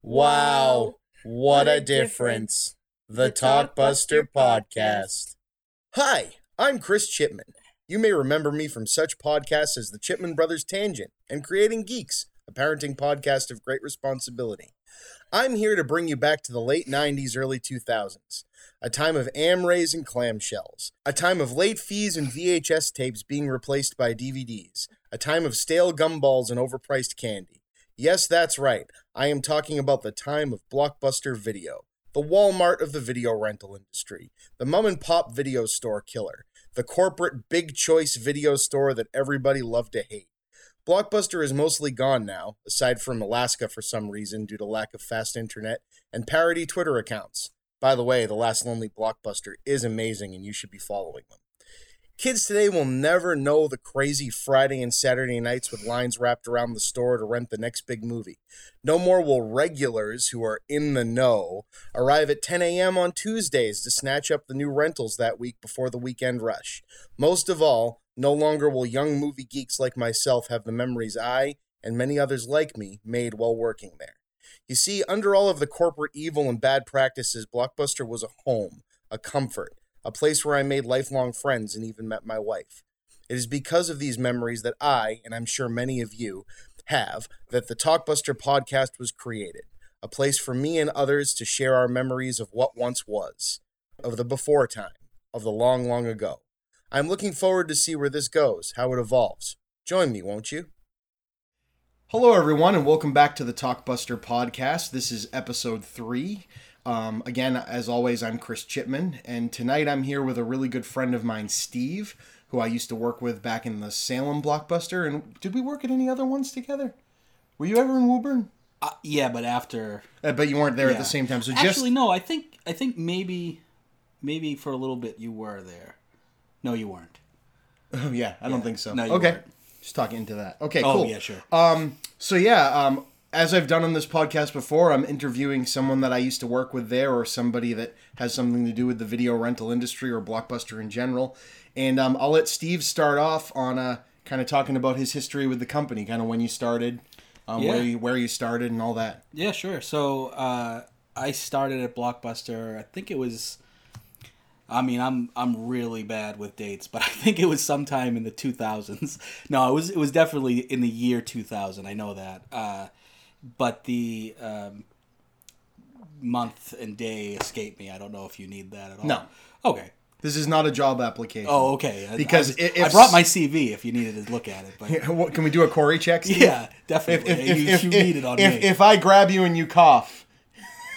Wow, what a difference. The Talkbuster Podcast. Hi, I'm Chris Chipman. You may remember me from such podcasts as the Chipman Brothers Tangent and Creating Geeks, a parenting podcast of great responsibility. I'm here to bring you back to the late 90s, early 2000s, a time of Amarays and clamshells, a time of late fees and VHS tapes being replaced by DVDs, a time of stale gumballs and overpriced candy. Yes, that's right. I am talking about the time of Blockbuster Video, the Walmart of the video rental industry, the mom and pop video store killer, the corporate big choice video store that everybody loved to hate. Blockbuster is mostly gone now, aside from Alaska for some reason due to lack of fast internet and parody Twitter accounts. By the way, the last lonely Blockbuster is amazing and you should be following them. Kids today will never know the crazy Friday and Saturday nights with lines wrapped around the store to rent the next big movie. No more will regulars who are in the know arrive at 10 a.m. on Tuesdays to snatch up the new rentals that week before the weekend rush. Most of all, no longer will young movie geeks like myself have the memories I, and many others like me, made while working there. You see, under all of the corporate evil and bad practices, Blockbuster was a home, a comfort, a place where I made lifelong friends and even met my wife. It is because of these memories that I, and I'm sure many of you, have that the Talkbuster podcast was created. A place for me and others to share our memories of what once was, of the before time, of the long, long ago. I'm looking forward to see where this goes, how it evolves. Join me, won't you? Hello, everyone, and welcome back to the Talkbuster podcast. This is episode three. Um, again, as always, I'm Chris Chipman, and tonight I'm here with a really good friend of mine, Steve, who I used to work with back in the Salem Blockbuster. And did we work at any other ones together? Were you ever in Woburn? Uh, yeah, but after. Uh, but you weren't there at the same time. So Actually, just no. I think I think maybe maybe for a little bit you were there. No, you weren't. Oh yeah, I don't think so. No, you okay, weren't. just talking into that. Okay, Oh cool. yeah, sure. Um, so yeah, um, as I've done on this podcast before, I'm interviewing someone that I used to work with there, or somebody that has something to do with the video rental industry or Blockbuster in general. And um, I'll let Steve start off on uh, kind of talking about his history with the company, kind of when you started, um, Yeah. where you where you started, and all that. Yeah, sure. So uh, I started at Blockbuster. I think it was. I mean, I'm I'm really bad with dates, but I think it was sometime in the 2000s. No, it was it was definitely in the year 2000. I know that. Uh, but the um, month and day escape me. I don't know if you need that at all. No. Okay. This is not a job application. Oh, okay. Because I, i- if I brought my CV if you needed to look at it, but What, can we do a CORI check? Steve? yeah, definitely. you, you need it on if, me. if I grab you and you cough,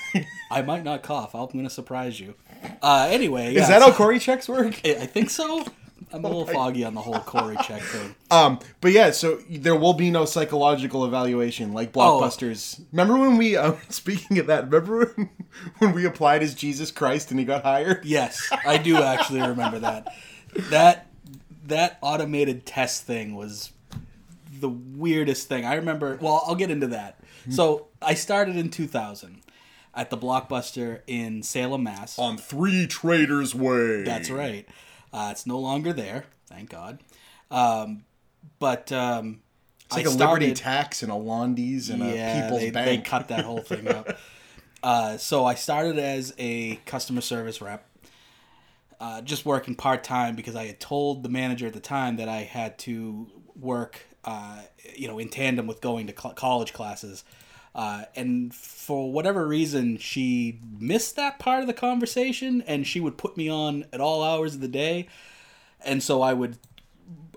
I might not cough. I'm going to surprise you. Uh, anyway, yeah, is that so- how CORI checks work? I think so. I'm a little foggy on the whole CORI check thing. Um, but yeah, so there will be no psychological evaluation like Oh. Blockbusters. Remember when we, uh, speaking of that, remember when, when we applied as Jesus Christ and he got hired? Yes, I do actually remember that. That that automated test thing was the weirdest thing. I remember. Well, I'll get into that. So I started in 2000 at the Blockbuster in Salem, Mass. On Three Traders Way. That's right. Uh, it's no longer there, thank God. Um, but um, It's like a a Liberty Tax and a Londies and a People's they, Bank. they cut that whole thing up. Uh, so I started as a customer service rep, uh, just working part time because I had told the manager at the time that I had to work, uh, you know, in tandem with going to cl- college classes. Uh, and for whatever reason, she missed that part of the conversation, and she would put me on at all hours of the day, and so I would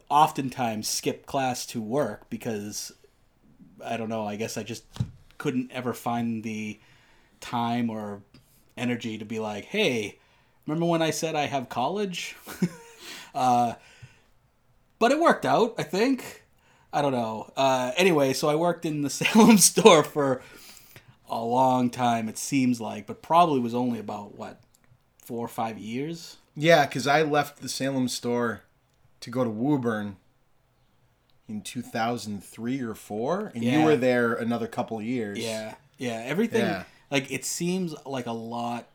oftentimes skip class to work because I don't know. I guess I just couldn't ever find the time or energy to be like, hey, remember when I said I have college? uh, but it worked out, I think. I don't know. Uh, anyway, so I worked in the Salem store for a long time, it seems like, but probably was only about, what, four or five years? Yeah, because I left the Salem store to go to Woburn in 2003 or 4, and you were there another couple years. Yeah, yeah. Everything Yeah. like it seems like a lot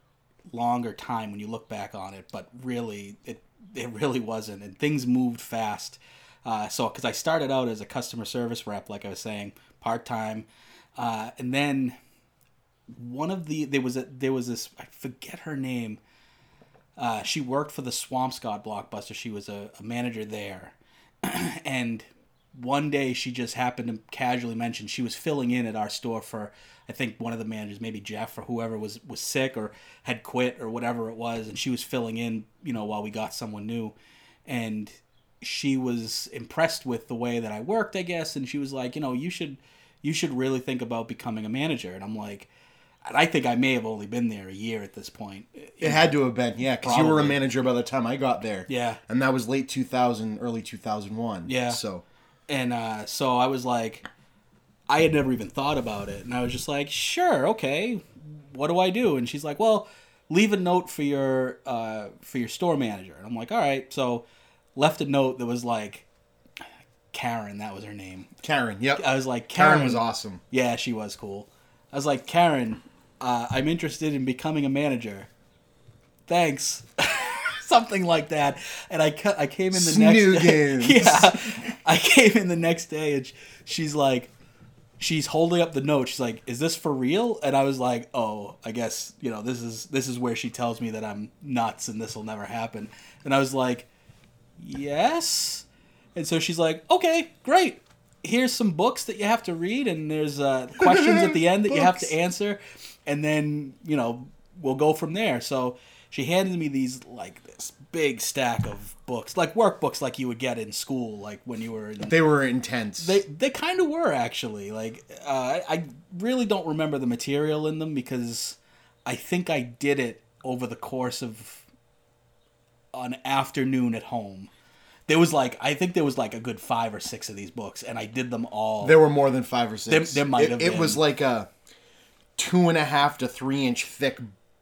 longer time when you look back on it, but really it it really wasn't, and things moved fast. Uh, so because I started out as a customer service rep, like I was saying, part time, uh, and then one of the there was a there was this I forget her name. Uh, she worked for the Swampscott blockbuster. She was a, a manager there, and one day she just happened to casually mention she was filling in at our store for I think one of the managers, maybe Jeff or whoever was was sick or had quit or whatever it was, and she was filling in, you know, while we got someone new, and she was impressed with the way that I worked, I guess, and she was like, you know, you should you should really think about becoming a manager, and I'm like. And I think I may have only been there a year at this point. It had to have been, yeah, because you were a manager by the time I got there. Yeah. And that was late 2000, early 2001. Yeah. So, And uh, so I was like, I had never even thought about it. And I was just like, sure, okay, what do I do? And she's like, well, leave a note for your uh, for your store manager. And I'm like, all right. So left a note that was like, Karen, that was her name. Karen, yep. I was like, Karen Karen, was awesome. Yeah, she was cool. I was like, Karen, uh, I'm interested in becoming a manager. Thanks. Something like that. And I, ca- I came in the next day. Yeah. I came in the next day and sh- she's like, she's holding up the note. She's like, "Is this for real?" And I was like, "Oh, I guess you know this is this is where she tells me that I'm nuts and this will never happen." And I was like, "Yes." And so she's like, "Okay, great. Here's some books that you have to read, and there's uh, questions at the end that you have to answer, and then you know we'll go from there." So she handed me these like this big stack of books, like workbooks, like you would get in school, like when you were in They were intense. they they kind of were actually like uh, I, I really don't remember the material in them because I think I did it over the course of an afternoon at home. There was like I think there was like a good five or six of these books, and I did them all. there were more than five or six. There- there might it, have It been. was like a two and a half to three inch thick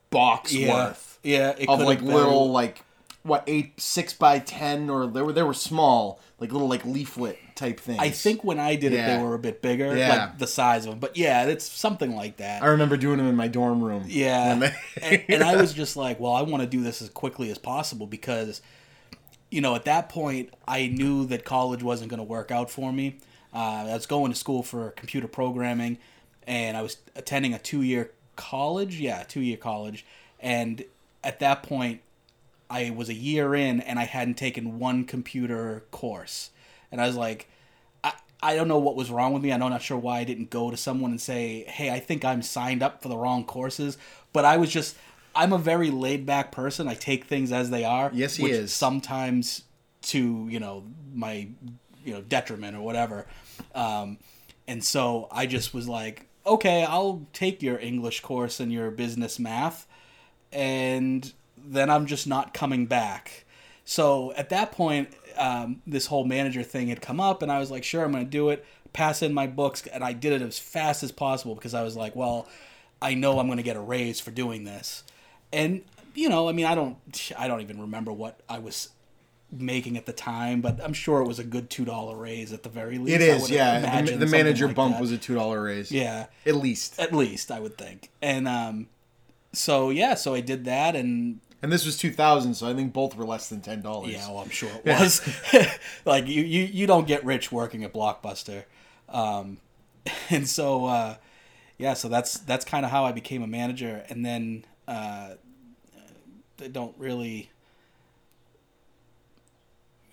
box yeah, worth yeah, it of like little like what eight six by ten or they were they were small like little like leaflet type things. I think when I did it, they were a bit bigger, Yeah. like the size of them. But yeah, it's something like that. I remember doing them in my dorm room. Yeah. They- and, and I was just like, well, I want to do this as quickly as possible because, you know, at that point, I knew that college wasn't going to work out for me. Uh, I was going to school for computer programming, and I was attending a two year college. Yeah, two year college. And at that point, I was a year in and I hadn't taken one computer course. And I was like, I, I don't know what was wrong with me. I'm not sure why I didn't go to someone and say, hey, I think I'm signed up for the wrong courses. But I was just, I'm a very laid back person. I take things as they are. Yes, he which is. Sometimes to, you know, my, you know, detriment or whatever. Um, and so I just was like, okay, I'll take your English course and your business math and then I'm just not coming back. So at that point, um, this whole manager thing had come up, and I was like, sure, I'm going to do it. Pass in my books, and I did it as fast as possible because I was like, well, I know I'm going to get a raise for doing this, and you know, I mean, I don't, I don't even remember what I was making at the time, but I'm sure it was a good two dollar raise at the very least. it is, yeah. The, the manager like bump that. was a two dollar raise. yeah, At least. at least I would think, and um, so yeah, so I did that, and And this was two thousand, so I think both were less than ten dollars. Yeah, well, I'm sure it was. like you, you, you don't get rich working at Blockbuster, um, and so uh, yeah, so that's that's kind of how I became a manager, and then uh, they don't really.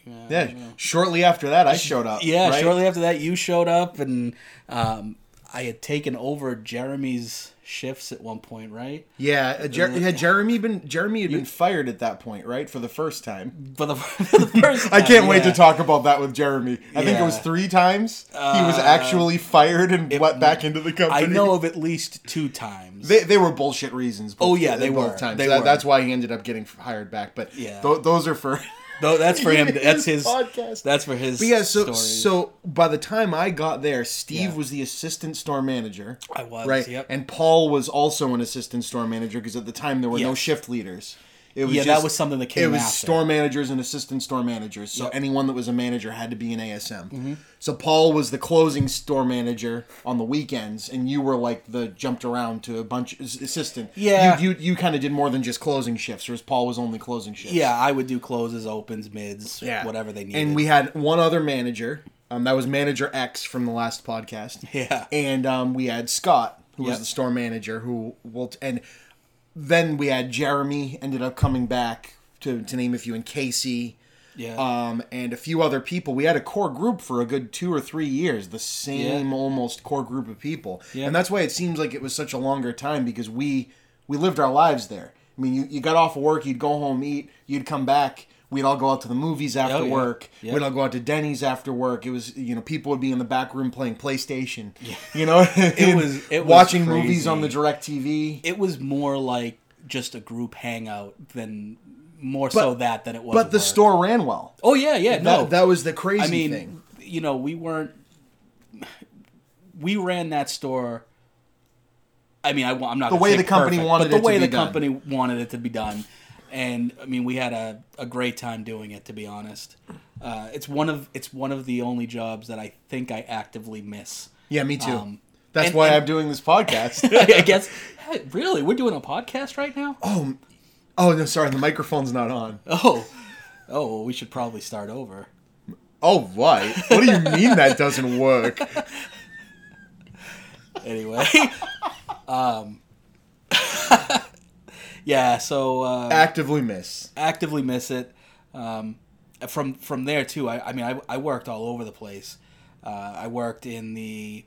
Yeah, Yeah. Shortly after that I showed up. Yeah, right? shortly after that, you showed up, and um, I had taken over Jeremy's shifts at one point, right? Yeah, uh, Jer- had Jeremy been Jeremy had been fired at that point, right? For the first time. For the, for the first I can't wait to talk about that with Jeremy. I think it was three times he was actually fired and let back into the company. I know of at least two times. They, they were bullshit reasons. Oh, yeah, they both were. times. They That- were. That's why he ended up getting hired back. But Yeah. tho- those are for. Though that's for him. That's his podcast. That's for his. But yeah, so stories. so by the time I got there, Steve Yeah. was the assistant store manager. I was right, Yep. and Paul was also an assistant store manager because at the time there were no shift leaders. It was Yeah, that was something that came It was after. store managers and assistant store managers. So Yep. Mm-hmm. anyone that was a manager had to be an ASM. So Paul was the closing store manager on the weekends, and you were like the jumped around to a bunch assistant. Yeah. you you, you kind of did more than just closing shifts, whereas Paul was only closing shifts. yeah, I would do closes, opens, mids, yeah. whatever they needed. And we had one other manager. Um, that was Manager X from the last podcast. Yeah. And um, we had Scott, who Yep. was the store manager, who will and then we had Jeremy ended up coming back to to name a few, and Casey. Yeah. Um, and a few other people. We had a core group for a good two or three years, the same almost core group of people. Yeah. And that's why it seems like it was such a longer time because we we lived our lives there. I mean, you, you got off of work, you'd go home, eat, you'd come back. We'd all go out to the movies after Oh, yeah. work. Yeah. We'd all go out to Denny's after work. It was, you know, people would be in the back room playing PlayStation. You know, It was- it was watching movies on the. Direct TV. it was more like just a group hangout than more so that than it was. But the work. store ran well. Oh yeah, yeah. No, That, that was the crazy I mean, thing. you know, we weren't. We ran that store. I mean, I, i'm not The way the company perfect, wanted but the it to way the done. company wanted it to be done, and I mean, we had a, a great time doing it. To be honest, uh, it's one of it's one of the only jobs that I think I actively miss. Yeah, me too. um, That's and- why and- I'm doing this podcast. I guess. Hey, really, we're doing a podcast right now. oh, oh no, sorry, the microphone's not on. Oh, oh, well, we should probably start over. Oh, what? What do you mean that doesn't work? Anyway, um, yeah. So uh, Actively miss. actively miss it. Um, from from there too. I, I mean, I, I worked all over the place. Uh, I worked in the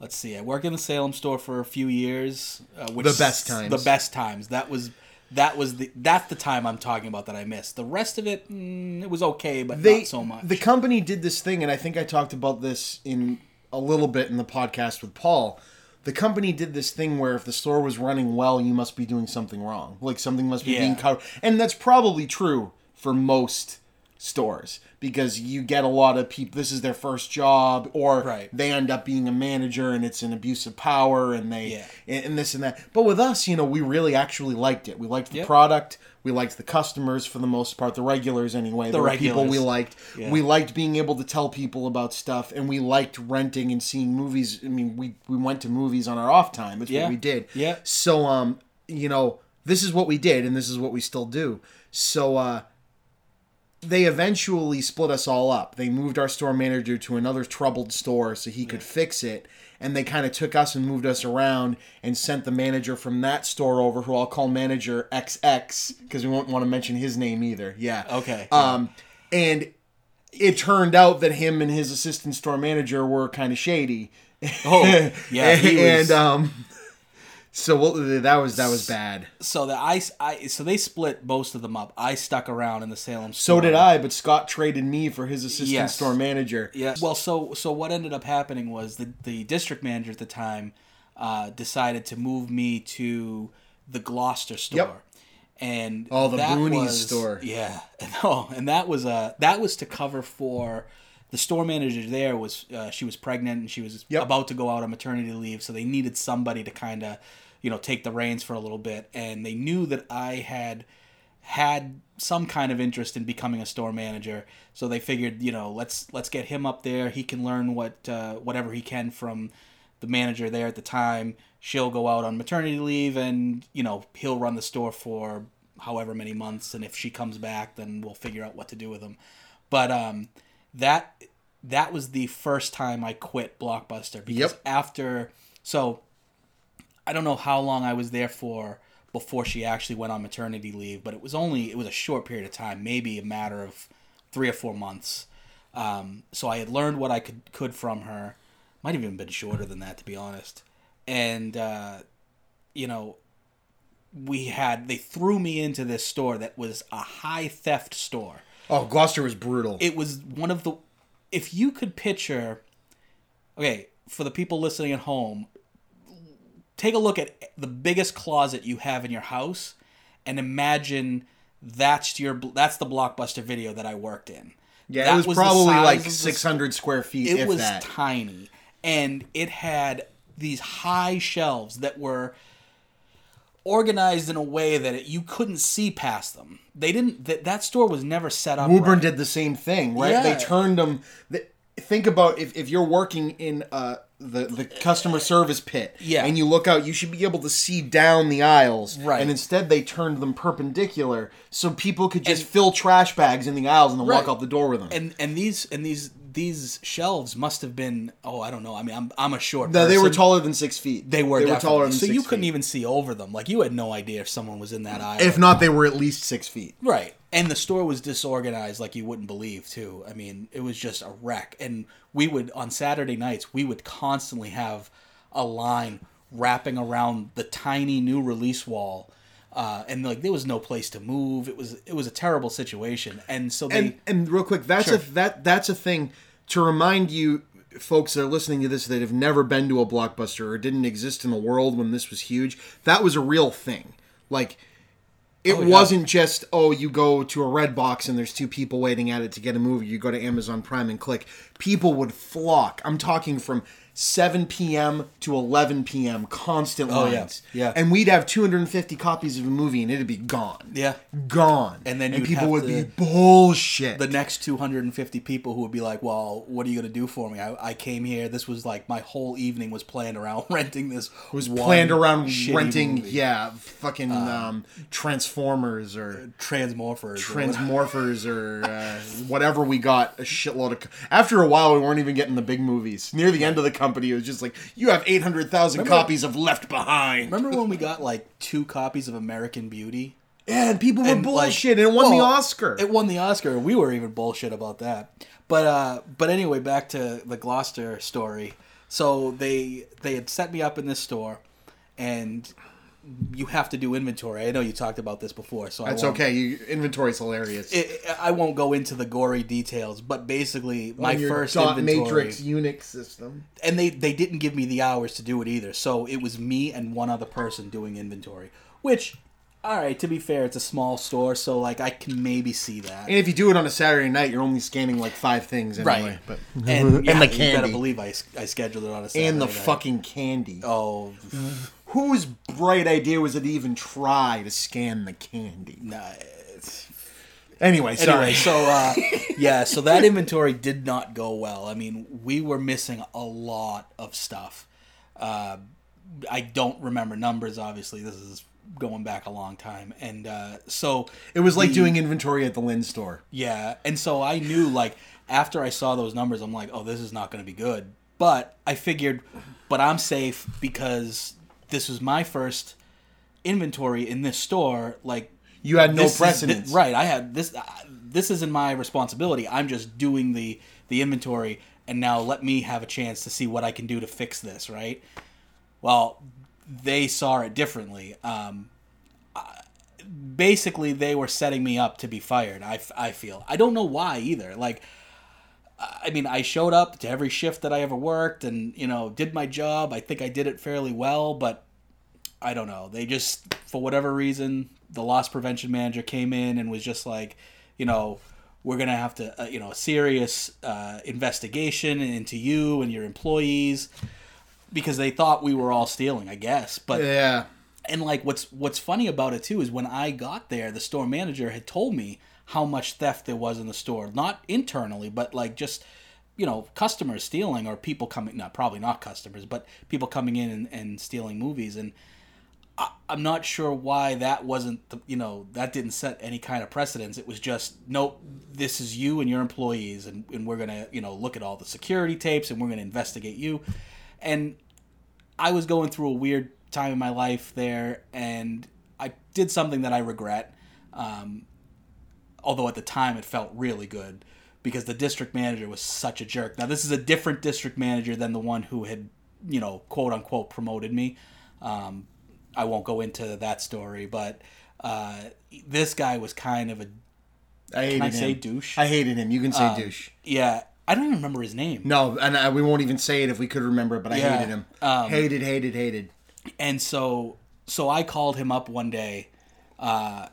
let's see. I worked in the Salem store for a few years. Uh, which The best times. The best times. That was that was the that's the time I'm talking about that I missed. The rest of it, mm, it was okay, but They not so much. the company did this thing, and I think I talked about this in a little bit in the podcast with Paul. The company did this thing where if the store was running well, you must be doing something wrong. Like something must be being covered, and that's probably true for most stores because you get a lot of people. This is their first job, or Right. they end up being a manager, and it's an abuse of power, and they Yeah. and, and this and that. But with us, you know, we really actually liked it. We liked the Yep. product. We liked the customers for the most part, the regulars anyway. The people we liked. Yeah. We liked being able to tell people about stuff, and we liked renting and seeing movies. I mean, we we went to movies on our off time. It's Yeah. what we did. Yeah. So um, you know, this is what we did, and this is what we still do. So uh, they eventually split us all up. They moved our store manager to another troubled store so he could fix it. And they kind of took us and moved us around and sent the manager from that store over, who I'll call manager XX because we won't want to mention his name either. Yeah. Okay. Um, and it turned out that him and his assistant store manager were kind of shady. oh, yeah. He was, and um, so well, that was that was bad. so the I, I so they split most of them up. I stuck around in the Salem So did I, but Scott traded me for his assistant Yes. store manager. Yeah. Well, so so what ended up happening was the the district manager at the time uh, decided to move me to the Gloucester store. Yep. And Oh, the Boonies was- store. Yeah. And, oh, and that was uh that was to cover for the store manager there was uh, she was pregnant and she was Yep. about to go out on maternity leave, so they needed somebody to kind of you know take the reins for a little bit, and they knew that I had had some kind of interest in becoming a store manager so they figured you know let's let's get him up there. He can learn what uh, whatever he can from the manager there at the time. She'll go out on maternity leave and you know he'll run the store for however many months and if she comes back then we'll figure out what to do with him. But um that that was the first time i quit blockbuster because Yep. after so I don't know how long I was there for before she actually went on maternity leave, but it was only it was a short period of time, maybe a matter of three or four months. Um, so I had learned what I could could from her. Might have even been shorter than that, to be honest. And uh, you know, we had they threw me into this store that was a high theft store Oh, Gloucester was brutal. it was one of the if you could picture okay for the people listening at home take a look at the biggest closet you have in your house and imagine that's your that's the blockbuster video that i worked in yeah, That it was, was probably like 600 square feet, it if was that. tiny and it had these high shelves that were organized in a way that it, you couldn't see past them they didn't that, that store was never set up Woburn right. did the same thing, right? Yeah. They turned them. They, think about if, if you're working in uh, the the customer service pit, Yeah. and you look out, you should be able to see down the aisles, Right. And instead, they turned them perpendicular so people could just fill trash bags in the aisles and then walk Right. out the door with them. and and these and these these shelves must have been oh I don't know I mean I'm I'm a short No, they were taller than six feet. they were They were taller than so you couldn't even see over them like you had no idea if someone was in that aisle If not, they were at least six feet. Right. And the store was disorganized like you wouldn't believe too. I mean, it was just a wreck. And we would on Saturday nights, we would constantly have a line wrapping around the tiny new release wall. Uh, and like there was no place to move. It was it was a terrible situation. And so they and and real quick, that's Sure. a that that's a thing to remind you folks that are listening to this that have never been to a blockbuster or didn't exist in the world when this was huge. That was a real thing. Like it Oh, yeah. wasn't just oh you go to a red box and there's two people waiting at it to get a movie. You go to Amazon Prime and click. People would flock. I'm talking from 7 p.m. to 11 p.m. constant Oh, yeah. lines. Yeah. And we'd have 250 copies of a movie and it'd be gone. Yeah. Gone. And then and people would be bullshit. the next 250 people who would be like, "Well, what are you going to do for me? I, I came here. This was like my whole evening was planned around renting this. was planned around renting, movie. yeah, fucking um, Transformers or Transmorphers. or Transmorphers or uh, whatever we got a shitload of. After a while, we weren't even getting the big movies. Near the end of the company, it was just like, you have 800,000 Remember- copies of Left Behind. Remember when we got like two copies of American Beauty? Yeah, and people were And, like, bullshit, and it won the Oscar. It won the Oscar. We were even bullshit about that. But uh, but anyway, back to the Gloucester story. So they they had set me up in this store, and you have to do inventory. I know you talked about this before, so That's I okay. You, inventory's hilarious. It, I won't go into the gory details, but basically, my first dot inventory, matrix Unix system. and they they didn't give me the hours to do it either. So it was me and one other person doing inventory, which. All right. To be fair, it's a small store, so like I can maybe see that. And if you do it on a Saturday night, you're only scanning like five things anyway. Right. But and, yeah, the you better candy. believe I, I scheduled it on a Saturday and the night. fucking candy. oh mm. Whose bright idea was it to even try to scan the candy? nah, Anyway, sorry. anyway so uh, yeah so that inventory did not go well i mean we were missing a lot of stuff uh, i don't remember numbers obviously this is going back a long time and uh, so it was like the- doing inventory at the Lynn store. Yeah, and so I knew like after I saw those numbers, I'm like, oh, this is not going to be good. But I figured, but I'm safe because this was my first inventory in this store. Like You had no precedence. thi- right? I had this. Uh, this isn't my responsibility. I'm just doing the the inventory, and now let me have a chance to see what I can do to fix this. Right? Well, they saw it differently. Um, basically they were setting me up to be fired. I, f- I feel. I don't know why either. Like, I mean, I showed up to every shift that I ever worked, and you know, did my job. I think I did it fairly well, but I don't know. They just, for whatever reason, the loss prevention manager came in and was just like, you know, we're gonna have to, uh, you know, a serious uh, investigation into you and your employees because they thought we were all stealing. I guess, but Yeah. and like what's what's funny about it too is when I got there, the store manager had told me how much theft there was in the store, not internally, but like just you know customers stealing or people coming not probably not customers, but people coming in and, and stealing movies and. I, I'm not sure why that wasn't, the, you know, that didn't set any kind of precedence. It was just, nope, this is you and your employees, and, and we're to, you know, look at all the security tapes and we're to investigate you. And I was going through a weird time in my life there, and I did something that I regret. Um, although at the time it felt really good because the district manager was such a jerk. Now this is a different district manager than the one who had, you know, quote unquote promoted me. Um, I won't go into that story, but uh, this guy was kind of a I hated can I him. say douche? I hated him. You can say Um, douche. yeah. I don't even remember his name. No, and I, we won't even say it if we could remember it, but I Yeah. hated him. Um, hated, hated, hated. and so so I called him up one day, uh,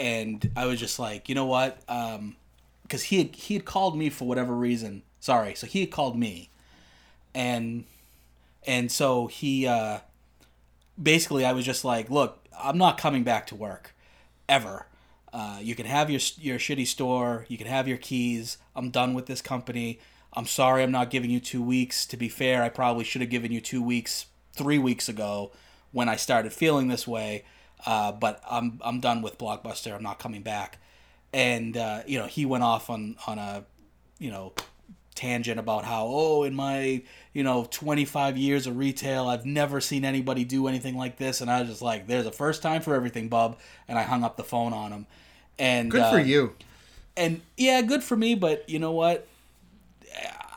and I was just like, you know what? Because he had he had called me for whatever reason. Sorry, so he had called me, and and so he uh, basically I was just like, look, I'm not coming back to work, ever. Uh, you can have your your shitty store. You can have your keys. I'm done with this company. I'm sorry I'm not giving you two weeks. To be fair, I probably should have given you two weeks three weeks ago when I started feeling this way. Uh, but I'm I'm done with Blockbuster. I'm not coming back. And uh, you know he went off on on a you know tangent about how oh in my you know 25 years of retail I've never seen anybody do anything like this and I was just like there's a first time for everything bub and I hung up the phone on him and Good uh, for you. and yeah good for me but you know what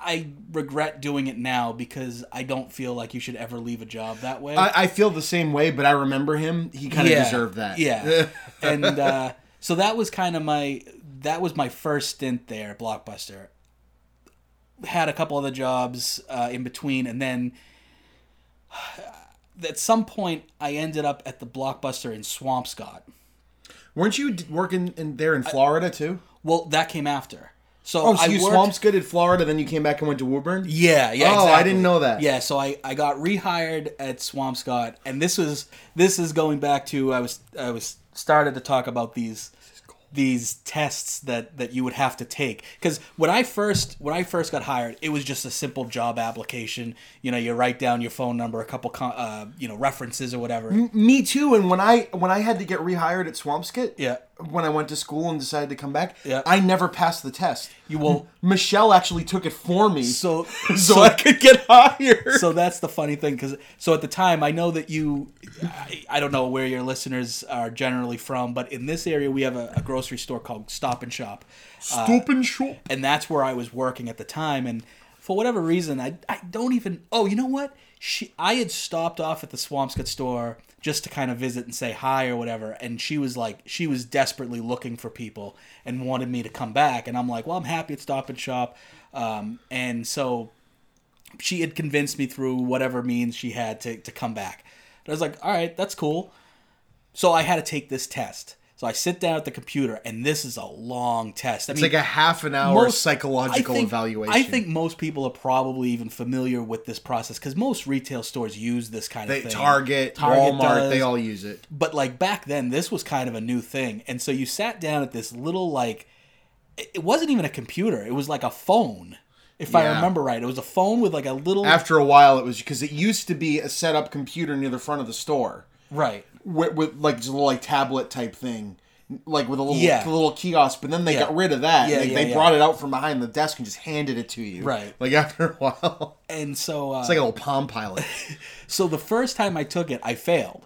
I regret doing it now because I don't feel like you should ever leave a job that way I, I feel the same way, but I remember him. He kind of Yeah, deserved that. Yeah. and uh, so that was kind of my that was my first stint there Blockbuster. Had a couple other jobs uh, in between, and then at some point I ended up at the Blockbuster in Swampscott. Weren't you working in there in Florida too? Well, that came after. So, Oh, so I you worked, Swampscott in Florida, then you came back and went to Woburn. Yeah, yeah. Oh, I didn't know that. Yeah, so I, I got rehired at Swampscott, and this was this is going back to I was I was started to talk about these these tests that that you would have to take because when I first when I first got hired, it was just a simple job application. You know, you write down your phone number, a couple con- uh, you know references or whatever. Me too. And when I when I had to get rehired at Swampscott, Yeah. When I went to school and decided to come back, Yeah. I never passed the test. You will. Michelle actually took it for me, So so, so I could get hired. so that's the funny thing because so at the time i know that you I, I don't know where your listeners are generally from but in this area we have a, a grocery store called stop and shop uh, Stop and shop. and that's where i was working at the time and for whatever reason i, I don't even oh you know what she i had stopped off at the swampscott store just to kind of visit and say hi or whatever and she was like she was desperately looking for people and wanted me to come back and i'm like well i'm happy at stop and shop um, and so she had convinced me through whatever means she had to, to come back. And I was like, all right, that's cool. So I had to take this test. So I sit down at the computer, and this is a long test. I It's mean, like a half an hour most- psychological I think- evaluation. I think most people are probably even familiar with this process because most retail stores use this kind they, of thing. Target, Target Walmart, they all use it. But like back then, this was kind of a new thing, and so you sat down at this little like, it it wasn't even a computer; it was like a phone. If I remember right, it was a phone with like a little After a while, it was because it used to be a set up computer near the front of the store right. With, with like just a little like tablet type thing. Like with a little Yeah. little kiosk, but then they Yeah. got rid of that. Yeah, they they brought it out from behind the desk and just handed it to you. Right. Like after a while, And so, uh, it's like a little Palm Pilot. so the first time I took it, I failed.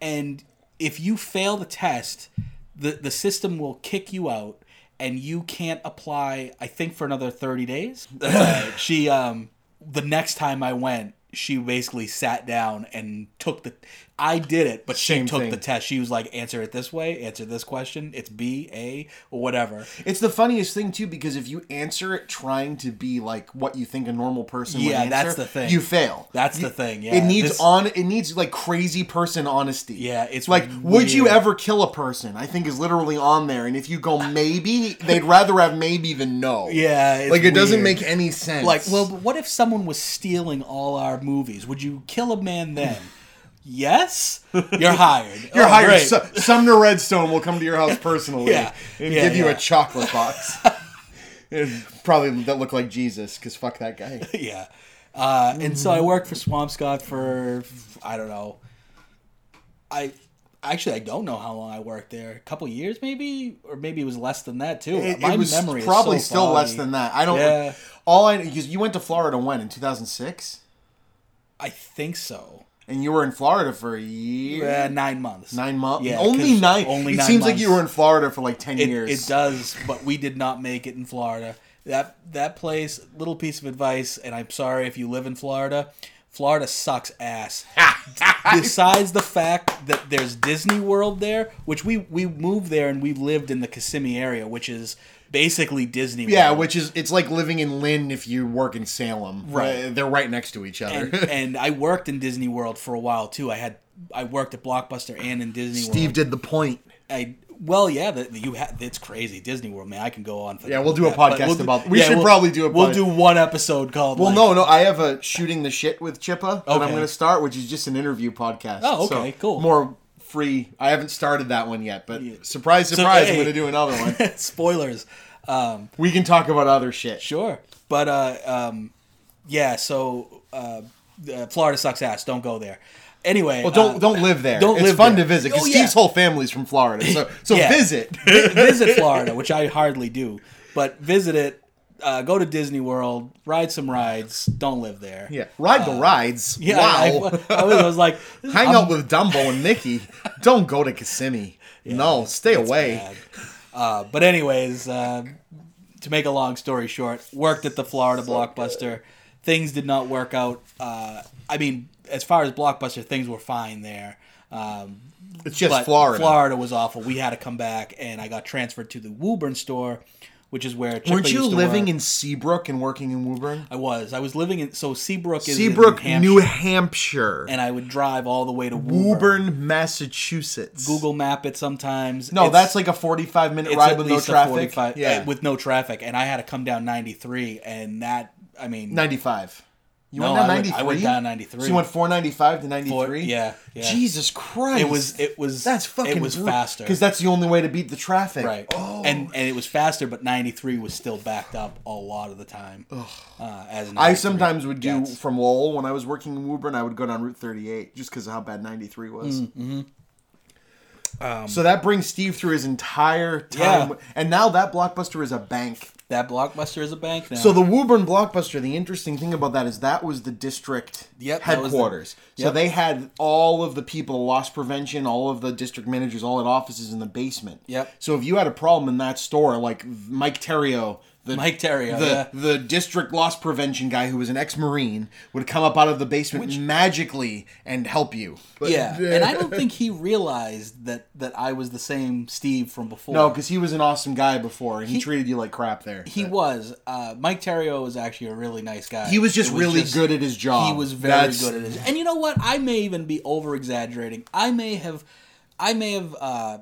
And if you fail the test, the the system will kick you out, and you can't apply. I think for another thirty days. Uh, she um the next time I went, she basically sat down and took the. I did it, but Same she took thing. the test. She was like, "Answer it this way. Answer this question. It's B, A, or whatever." It's the funniest thing too because if you answer it trying to be like what you think a normal person would Yeah, answer, that's the thing. You fail. That's You- the thing, yeah. it needs This- on. It needs like crazy person honesty. Yeah, it's like would you ever kill a person? I think is literally on there, and if you go maybe, they'd rather have maybe than no. Yeah, it's like it doesn't make any sense. Like, well, but what if someone was stealing all our movies? Would you kill a man then? Yes, you're hired. You're Oh, hired. Sumner Redstone will come to your house personally Yeah, and yeah, give you a chocolate box. And probably that look like Jesus, because fuck that guy. yeah. Uh, and so I worked for Swampscott for I don't know. I actually I don't know how long I worked there. A couple years maybe, or maybe it was less than that too. It, My it was memory is probably so still less than that. I don't. Yeah. All I because you went to Florida when in 2006, I think so. And you were in Florida for a uh, year, Yeah, nine months. nine months. Yeah, only nine. Only it nine seems like you were in Florida for like ten It, years. it does, but we did not make it in Florida. That that place, little piece of advice, and I'm sorry if you live in Florida. Florida sucks ass. Besides the fact that there's Disney World there, which we we moved there and we've lived in the Kissimmee area, which is basically Disney. World Yeah, World. which is it's like living in Lynn if you work in Salem. Right. They're right next to each other. and, and I worked in Disney World for a while too. I had I worked at Blockbuster and in Disney Steve World. did the point. I well, yeah, that you had. It's crazy, Disney World, man. I can go on. For Yeah, we'll do a that, podcast do- about- we should probably do a We'll do one episode called. Well, like- no, no. I have a shooting the shit with Chippa that I'm going to start, which is just an interview podcast. Oh, okay, cool. More free. I haven't started that one yet, but surprise, So, surprise, I'm going to do another one. spoilers. Um, we can talk about other shit. sure, but uh, um, yeah. So uh, uh, Florida sucks ass. Don't go there. Anyway, Well, don't uh, don't live there. don't it's live fun there. to visit because Oh, yeah. Steve's whole family's from Florida, so so Yeah. visit. vi- visit Florida, which I hardly do, but visit it. uh, go to Disney World, ride some rides. Don't live there. Yeah, ride the rides. Uh, Yeah, wow. I, I, I was, I was like, Hang I'm- out with Dumbo and Mickey. Don't go to Kissimmee. no, stay away. bad. Uh, but anyways, uh, to make a long story short, worked at the Florida Blockbuster. Things did not work out. Uh, I mean, as far as Blockbuster, things were fine there. Um, It's just Florida. Florida was awful. We had to come back, and I got transferred to the Woburn store, which is where Chippa Weren't you living work. in Seabrook and working in Woburn? I was. I was living in so Seabrook is Seabrook, in New Hampshire, Hampshire. and I would drive all the way to Woburn. Woburn, Massachusetts. Google Map it sometimes. No, It's- that's like a 45 minute ride with no traffic. yeah. with no traffic, and I had to come down 93, and that I mean, 95. You no, went down I went, 93? I went down 93. So you went 495 to 93? yeah, yeah. Jesus Christ. It was it was That's fucking it was faster, Because that's the only way to beat the traffic. right? Oh. And and it was faster, but 93 was still backed up a lot of the time. Uh, as I sometimes would do gets. from Lowell when I was working in Woburn. I would go down Route 38 just because of how bad 93 was. Mm-hmm. Um, so that brings Steve through his entire time, Yeah. and now that blockbuster is a bank. That blockbuster is a bank now. So the Woburn Blockbuster, the interesting thing about that is that was the district Yep, was the- headquarters. So they had all of the people, loss prevention, all of the district managers, all at offices in the basement. Yep. So if you had a problem in that store, like Mike Terrio, the Mike Terrio, the yeah. the district loss prevention guy who was an ex-marine, would come up out of the basement magically and help you. But, yeah, and I don't think he realized that that I was the same Steve from before. no, because he was an awesome guy before, and he, treated you like crap there. He was. Uh, Mike Terrio was actually a really nice guy. He was just It really good at his job. He was very That's- good at his. And you know what? I may even be over exaggerating. I may have, I may have, uh,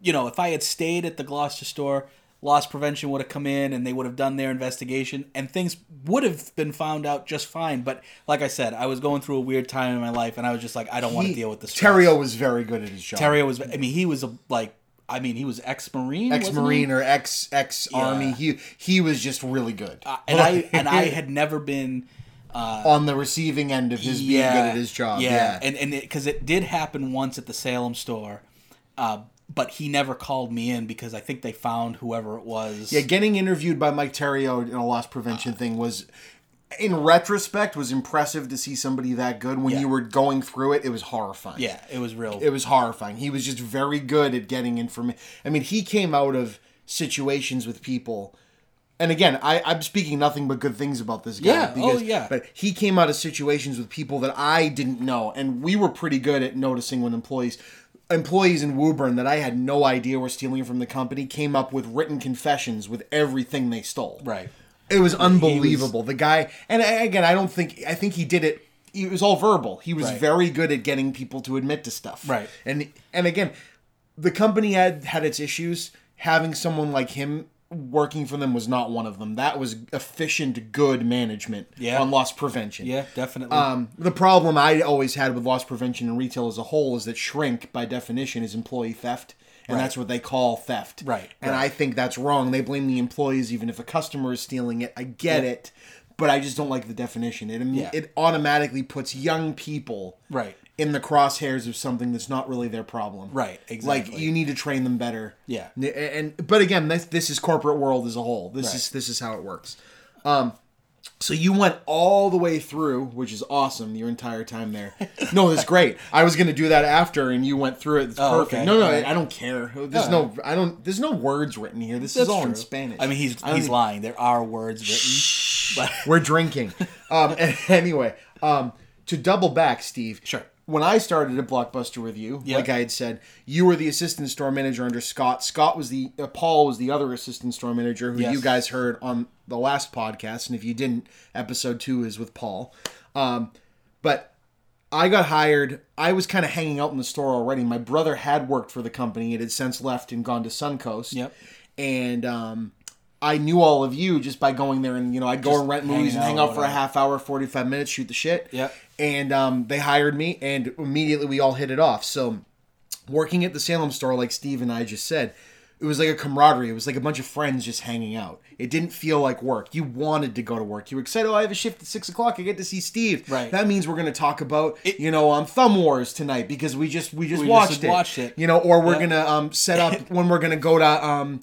you know, if I had stayed at the Gloucester store, loss prevention would have come in and they would have done their investigation, and things would have been found out just fine. But like I said, I was going through a weird time in my life, and I was just like, I don't want to deal with this. Terrio was very good at his job. Terrio was. I mean, he was a like. I mean, he was ex-marine. ex-marine or ex ex army. Yeah. He he was just really good. Uh, and I and I had never been. on the receiving end of his being good at his job. Yeah, and and because it, did happen once at the Salem store, uh, but he never called me in because I think they found whoever it was. yeah. Getting interviewed by Mike Terrio in a loss prevention uh, thing was, in retrospect, was impressive to see somebody that good. When Yeah. you were going through it, it was horrifying. yeah, it was real. it was horrifying. He was just very good at getting information. I mean, he came out of situations with people. And again, I, I'm speaking nothing but good things about this guy. Yeah, oh, yeah. But he came out of situations with people that I didn't know, and we were pretty good at noticing when employees, employees in Woburn that I had no idea were stealing from the company, came up with written confessions with everything they stole. right. It was unbelievable. the guy, and I- again, I don't think I think he did it. It was all verbal. He was Right. very good at getting people to admit to stuff. Right. And and again, the company had had its issues. Having someone like him working for them was not one of them. That was efficient, good management Yeah. on loss prevention. Yeah, definitely. Um, the problem I always had with loss prevention and retail as a whole is that shrink, by definition, is employee theft, and Right. that's what they call theft. Right, And right. I think that's wrong. They blame the employees, even if a customer is stealing it. I get Yeah. it, but I just don't like the definition. It it automatically puts young people right. In the crosshairs of something that's not really their problem. Right. Exactly. Like you need to train them better. Yeah. And but again, this this is corporate world as a whole. This Right. is this is how it works. Um, so you went all the way through, which is awesome. Your entire time there. No, it's great. I was gonna do that after, and you went through it. It's Oh, perfect. okay. No, no, Alright. I don't care. There's no, I don't. There's no words written here. This That's is all in. Spanish. I mean, he's I he's lying. There are words written. But we're drinking. Um, anyway, um, to double back, Steve. Sure. When I started at Blockbuster with you, Yeah. like I had said, you were the assistant store manager under Scott. Scott was the uh, Paul was the other assistant store manager who Yes. you guys heard on the last podcast, and if you didn't, episode two is with Paul. Um, but I got hired. I was kind of hanging out in the store already. My brother had worked for the company. It had since left and gone to Suncoast. Yep. And um, I knew all of you just by going there and you know I'd go Just and rent movies and hang out, out for a half hour, forty five minutes, shoot the shit. Yep. And um, they hired me, and immediately we all hit it off. So working at the Salem store, like Steve and I just said, it was like a camaraderie. It was like a bunch of friends just hanging out. It didn't feel like work. You wanted to go to work. You were excited. Oh, I have a shift at six o'clock. I get to see Steve. Right. That means we're going to talk about It- you know um, Thumb Wars tonight because we just we just We just watched it. watched it. You know, or we're Yeah. gonna um, set up when we're gonna go to um,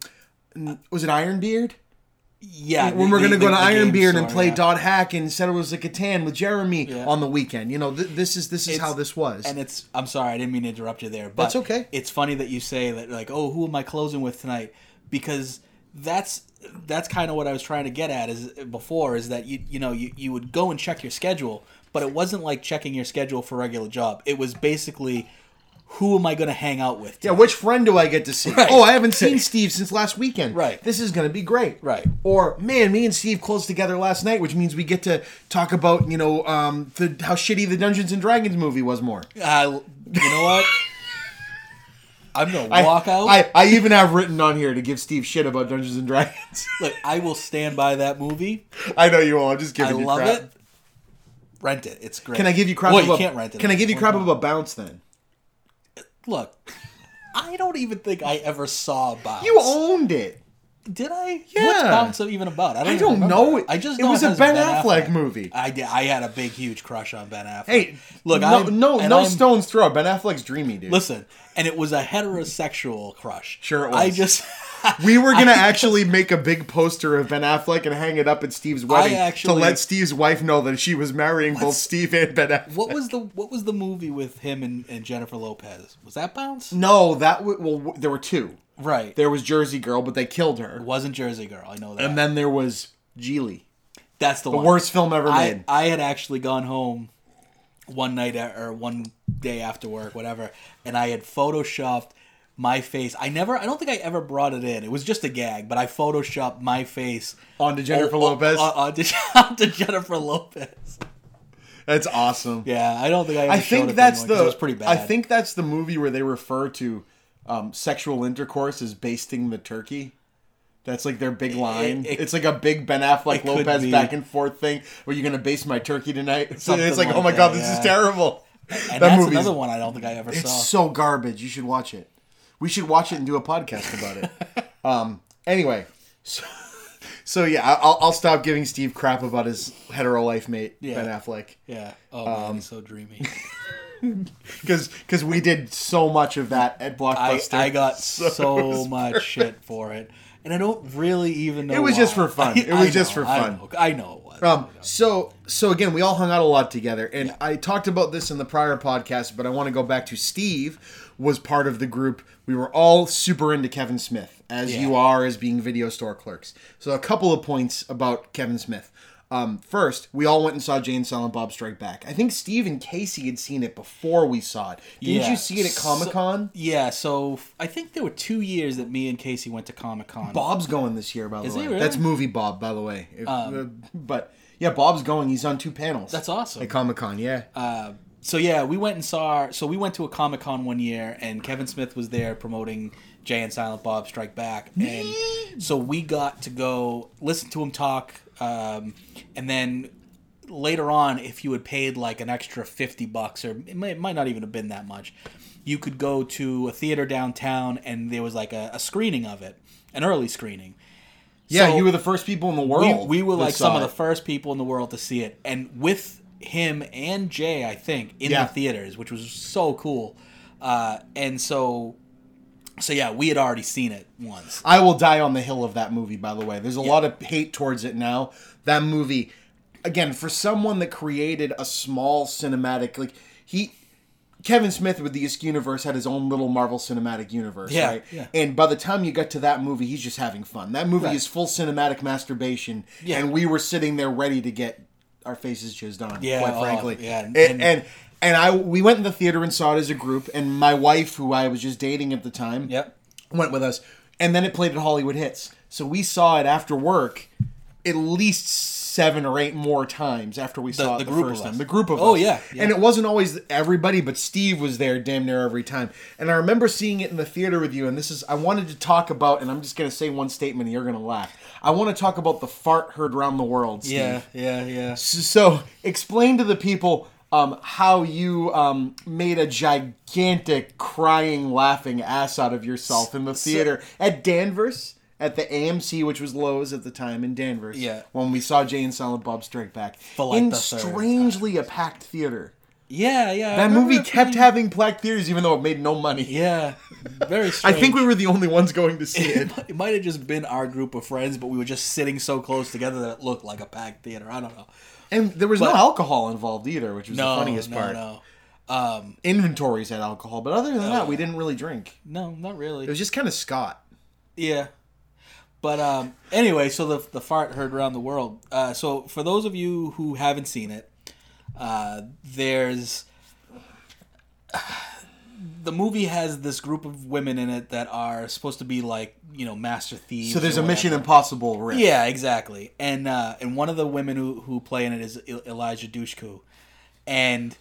was it Ironbeard? Yeah, when the- we're gonna the- go to the game Ironbeard and play yeah. Dot Hack and Settlers of Catan with Jeremy Yeah. on the weekend. You know, th- this is this is It's- how this was. And it's I'm sorry, I didn't mean to interrupt you there. But That's okay. It's funny that you say that like, oh, who am I closing with tonight? Because that's that's kind of what I was trying to get at is before is that you you know you, you would go and check your schedule, but it wasn't like checking your schedule for a regular job. It was basically who am I going to hang out with? yeah, which friend do I get to see? Right. Oh, I haven't seen Steve since last weekend. Right. This is gonna be great. Right. Or man, me and Steve closed together last night, which means we get to talk about you know um, the how shitty the Dungeons and Dragons movie was more. Uh, you know what? I'm gonna I, walk out. I, I even have written on here to give Steve shit about Dungeons and Dragons. Look, I will stand by that movie. I know you will. I'm just I giving you love crap. it. Rent it. It's great. Can I give you crap Well, about? you can't rent it. Can I give you crap about Bounce then? Look, I don't even think I ever saw Bounce. You owned it. Did I? Yeah. What's Bounce even about? I don't, I don't know. I just It know was a has Ben Affleck movie. I did. I had a big, huge crush on Ben Affleck. Hey, look, no, I'm, no, no I'm- stones throw. Ben Affleck's dreamy, dude. Listen, and it was a heterosexual crush. Sure it was. I just. we were gonna I- actually make a big poster of Ben Affleck and hang it up at Steve's wedding actually- to let Steve's wife know that she was marrying both Steve and Ben Affleck. What was the What was the movie with him and, and Jennifer Lopez? Was that Bounce? No, that w- well, w- there were two. Right. There was Jersey Girl, but they killed her, It wasn't Jersey Girl. I know that. and then there was Gigli, That's the, the one. worst film ever I, made. I had actually gone home one night or one day after work, whatever, and I had photoshopped my face. I never, I don't think I ever brought it in. It was just a gag, but I photoshopped my face Onto Jennifer o- o- Lopez? o- uh, onto, uh, onto Jennifer Lopez. That's awesome. Yeah, I don't think I. Ever I think it that's the. It was pretty bad. I think that's the movie where they refer to um, sexual intercourse is basting the turkey. That's like their big line. it- it's like a big Ben Affleck Lopez back and forth thing. Where you gonna baste my turkey tonight? Something it's like, like oh my that, god, this yeah. is terrible. and that that's another one I don't think I ever It's saw. so garbage. You should watch it. We should watch it and do a podcast about it. um. Anyway, so, so yeah, I'll, I'll stop giving Steve crap about his hetero life mate Yeah. Ben Affleck yeah. Oh Um, man, he's so dreamy. because because we did so much of that at I, Blockbuster. I got So so much shit for it, and I don't really even know. It was just for fun. It was I just know, for I fun. know, I know it was. Um, so so again, we all hung out a lot together, and I talked about this in the prior podcast, but I want to go back to Steve was part of the group. We were all super into Kevin Smith, as Yeah. you are as being video store clerks. So a couple of points about Kevin Smith. Um, first, we all went and saw Jay and Silent Bob Strike Back. I think Steve and Casey had seen it before we saw it. Didn't Yeah. you see it at Comic Con? yeah, so I think there were two years that me and Casey went to Comic Con. Bob's going this year, by the Is way. he really? That's movie Bob, by the way. If- uh, but yeah, Bob's going. He's on two panels. That's awesome. at Comic Con. Yeah. Uh, so yeah, we went and saw. So we went to a Comic Con one year, and Kevin Smith was there promoting Jay and Silent Bob Strike Back, and so we got to go listen to him talk, um, and then later on, if you had paid like an extra fifty bucks, or it might, it might not even have been that much, you could go to a theater downtown, and there was like a, a screening of it, an early screening. Yeah, So- you were the first people in the world. we were like some of the first people in the world to see it and with him and jay i think in Yeah. the theaters which was so cool uh, and so so yeah we had already seen it once I will die on the hill of that movie. By the way, there's a lot of hate towards it now. That movie, again, for someone that created a small cinematic, like he, Kevin Smith with the Isk universe had his own little Marvel cinematic universe, Yeah, right? yeah. And by the time you get to that movie, he's just having fun. That movie Right. is full cinematic masturbation, Yeah. and we were sitting there ready to get our faces jizzed on. Yeah, quite oh, frankly. yeah, and, and- and and I we went in the theater and saw it as a group, and my wife, who I was just dating at the time, yep went with us, and then it played at Hollywood Hits. So we saw it after work, at least seven or eight more times after we saw the it the group first time. The group of Oh, us. yeah, yeah. and it wasn't always everybody, but Steve was there damn near every time. And I remember seeing it in the theater with you. And this is I wanted to talk about, and I'm just gonna say one statement, and you're gonna laugh. I want to talk about the fart heard around the world. Steve. yeah yeah yeah So explain to the people um, how you um, made a gigantic crying, laughing ass out of yourself in the theater at Danvers at the AMC, which was Loews at the time in Danvers. Yeah. when we saw Jay and Silent Bob Strike Back like, in strangely a packed theater. Yeah yeah That movie kept being- having packed theaters, even though it made no money. yeah very I think we were the only ones going to see it. it might have just been our group of friends, but we were just sitting so close together that it looked like a packed theater. I don't know. And there was But- no alcohol involved either, which was No, the funniest part. no, part. no, um, Inventories had alcohol, but other than that, we didn't really drink. no, not really. It was just kind of Scott. Yeah. But um, anyway, so the the fart heard around the world. Uh, so for those of you who haven't seen it, uh, there's the movie has this group of women in it that are supposed to be like you know master thieves. So there's a Mission. Impossible riff. Yeah, exactly. And uh, and one of the women who who play in it is Eliza Dushku, and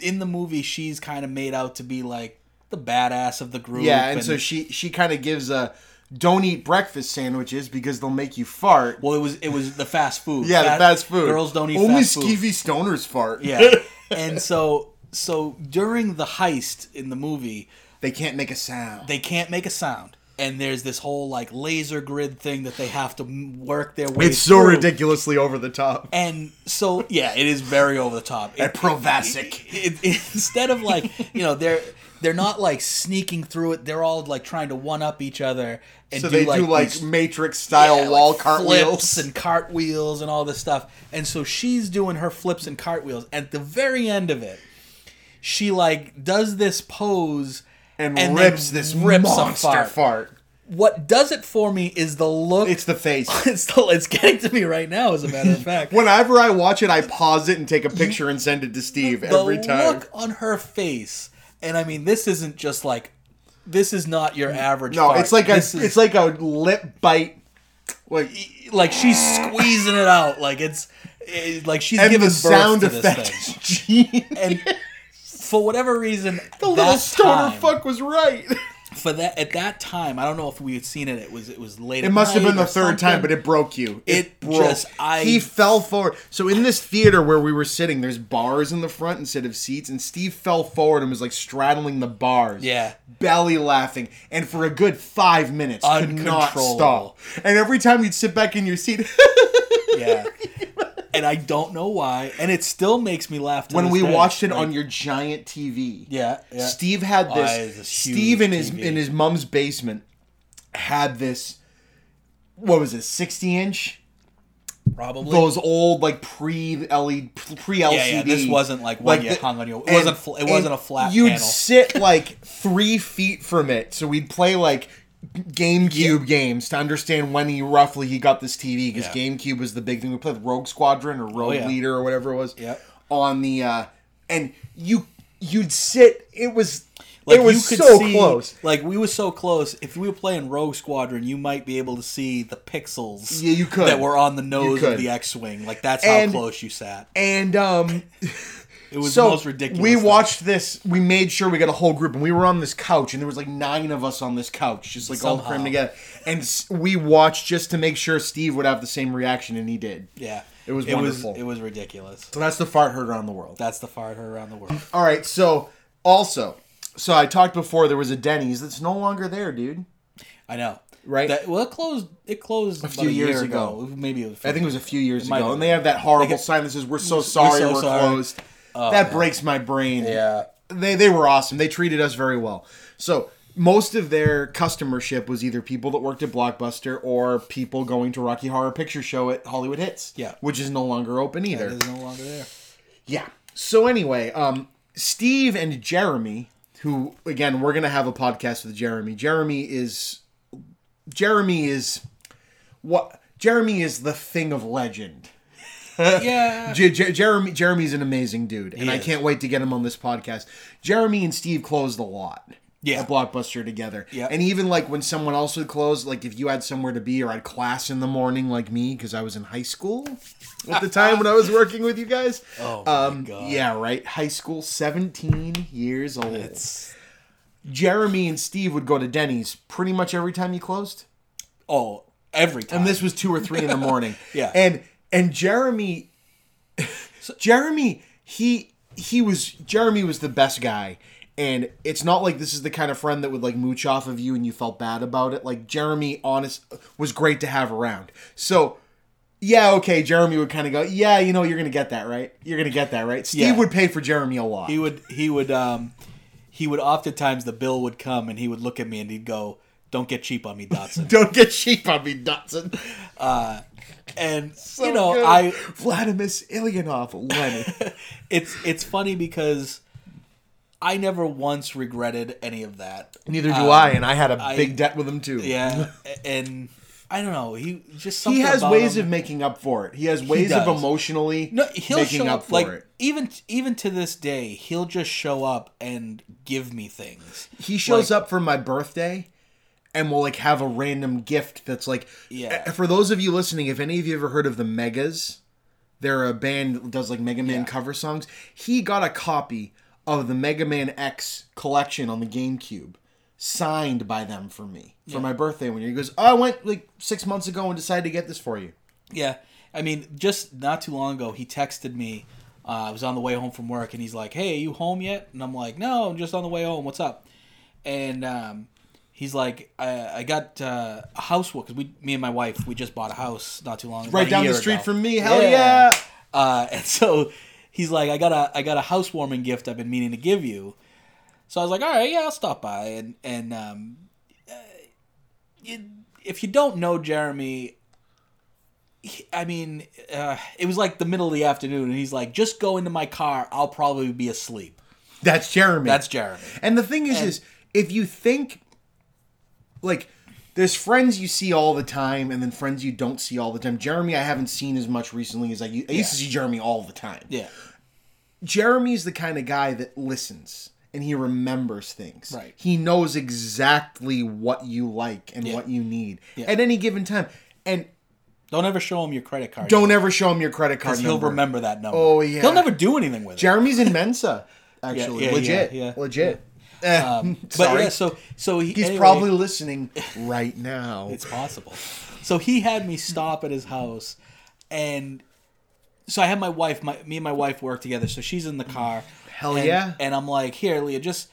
in the movie she's kind of made out to be like the badass of the group. Yeah, and, so she she kind of gives a don't eat breakfast sandwiches because they'll make you fart. Well, it was it was the fast food. yeah, Fat- the fast food. Girls don't eat Only fast food. Only Skeevy stoners fart. Yeah, and so so during the heist in the movie, they can't make a sound. they can't make a sound, and there's this whole like laser grid thing that they have to work their way. Through. It's so through. ridiculously over the top. And so yeah, it is very over the top. It- At Provasic. it, it, instead of like you know they're they're not like sneaking through it. They're all like trying to one up each other and So do they like do like these- Matrix style yeah, wall like cartwheels. flips and cartwheels and all this stuff. And so she's doing her flips and cartwheels. At the very end of it, she like does this pose and, and rips this rips monster fart. fart. What does it for me is the look. It's the face. it's still it's getting to me right now. As a matter of fact, Whenever I watch it, I pause it and take a picture and send it to Steve the every time. The look on her face, and I mean, this isn't just like this is not your mm. average. no, it's like a is- it's like a lip bite. Like like she's squeezing it out, like it's it, like she's and giving the sound birth to effect this thing. And for whatever reason, the little stoner time, fuck was right. for that at that time, I don't know if we had seen it. It was it was late. It must have been the third time, but it broke you. It broke. just- I- he fell forward. So in this theater where we were sitting, there's bars in the front instead of seats, and Steve fell forward and was like straddling the bars. Yeah. belly laughing, and for a good five minutes could not stop. And every time you'd sit back in your seat, yeah. And I don't know why, and it still makes me laugh. When we day. watched it Like, on your giant TV, yeah, yeah. Steve had this. Steve in his TV. in his mom's basement had this. What was it? Sixty inch. probably Those old like pre LED pre LCD. Yeah, yeah. This wasn't like one you hung on your. It and- wasn't. Fl- it wasn't a flat You'd panel. sit like three feet from it, so we'd play like GameCube games to understand when he roughly he got this TV because Yeah. GameCube was the big thing. We played Rogue Squadron or Rogue yeah. Leader or whatever it was. Yep. On the uh and you you'd sit. It was Like it was you could so see, close. Like we were so close. If we were playing Rogue Squadron, you might be able to see the pixels. Yeah, you could. that were on the nose of the X-wing. Like that's how close you sat. And um It was so the most ridiculous. we thing. watched this. We made sure we got a whole group, and we were on this couch, and there was like nine of us on this couch, just like all crammed together. And we watched just to make sure Steve would have the same reaction, and he did. Yeah, It was It wonderful. was. It was ridiculous. So that's the fart heard around the world. That's the fart heard around the world. All right, so also, so I talked before there was a Denny's that's no longer there, dude. I know. Right? That, well, it closed. It closed a few years year ago. Maybe it was. I think it was a few years ago, and they have that horrible sign that says "We're so sorry, so we're, sorry." closed." That breaks my brain. Yeah. they they were awesome. They treated us very well. So most of their customership was either people that worked at Blockbuster or people going to Rocky Horror Picture Show at Hollywood Hits. Yeah. which is no longer open either. It is no longer there. Yeah. So anyway, um, Steve and Jeremy, who again we're gonna have a podcast with Jeremy. Jeremy is Jeremy is what Jeremy is the thing of legend. Yeah. J- J- Jeremy Jeremy's an amazing dude, and I is. can't wait to get him on this podcast. Jeremy and Steve closed a lot. Yeah. At Blockbuster together. Yeah. And even like when someone else would close, like if you had somewhere to be or had class in the morning like me, because I was in high school at the time when I was working with you guys. Oh my um, God. Yeah, right. High school, 17 years old. It's Jeremy and Steve would go to Denny's pretty much every time you closed. oh every time. And this was two or three in the morning. Yeah. And and Jeremy Jeremy, he he was Jeremy was the best guy. And it's not like this is the kind of friend that would like mooch off of you and you felt bad about it. Like Jeremy honest was great to have around. So yeah, okay, Jeremy would kind of go, "Yeah, you know, you're going to get that, right? You're going to get that, right?" Steve Yeah. would pay for Jeremy a lot. he would he would um he would oftentimes the bill would come and he would look at me and he'd go, "Don't get cheap on me, Dotson." Don't get cheap on me, Dotson. Uh, and So you know, good. I Vladimir Ulyanov, Lenin. it's it's funny because I never once regretted any of that. Neither do uh, I, and I had a I- big debt with him too. Yeah, and I don't know. He just He has ways him- of making up for it. He has ways of emotionally No, he'll making show up up for like it. even even to this day, he'll just show up and give me things. He shows like- up for my birthday and we'll like have a random gift that's like Yeah. For those of you listening, if any of you ever heard of the Megas, they're a band that does like Mega Man Yeah. cover songs. He got a copy of the Mega Man X collection on the GameCube signed by them for me for my birthday one year. He goes, "Oh, I went like 6 months ago and decided to get this for you." Yeah, I mean, just not too long ago, he texted me. Uh, I was on the way home from work, and he's like, "Hey, you home yet?" And I'm like, "No, I'm just on the way home. What's up?" And um, he's like, "I, I got uh, a house because we, me and my wife, we just bought a house not too long. Ago. Right down the street ago. from me. Hell yeah. Uh, and so he's like, I got a I got a housewarming gift I've been meaning to give you. So I was like, all right, yeah, I'll stop by. And and um, uh, if you don't know Jeremy, he- I mean, uh, it was like the middle of the afternoon, and he's like, just go into my car. I'll probably be asleep. That's Jeremy. That's Jeremy. And the thing is, is if you think like there's friends you see all the time, and then friends you don't see all the time. Jeremy, I haven't seen as much recently as I, I used to see Jeremy all the time. Yeah, Jeremy's the kind of guy that listens and he remembers things. Right. He knows exactly what you like and Yeah. what you need Yeah. at any given time. And don't ever show him your credit card. don't ever show him your credit card he'll number. remember that number. Oh, yeah. he'll never do anything with it. Jeremy's in Mensa, actually. yeah, Legit. yeah, yeah. Legit. Eh, But yeah, so so he, He's anyway- probably listening right now. It's possible. So he had me stop at his house, and so I had my wife. My me and my wife work together. So she's in the car. Hell and, yeah. And I'm like, here, Leah, just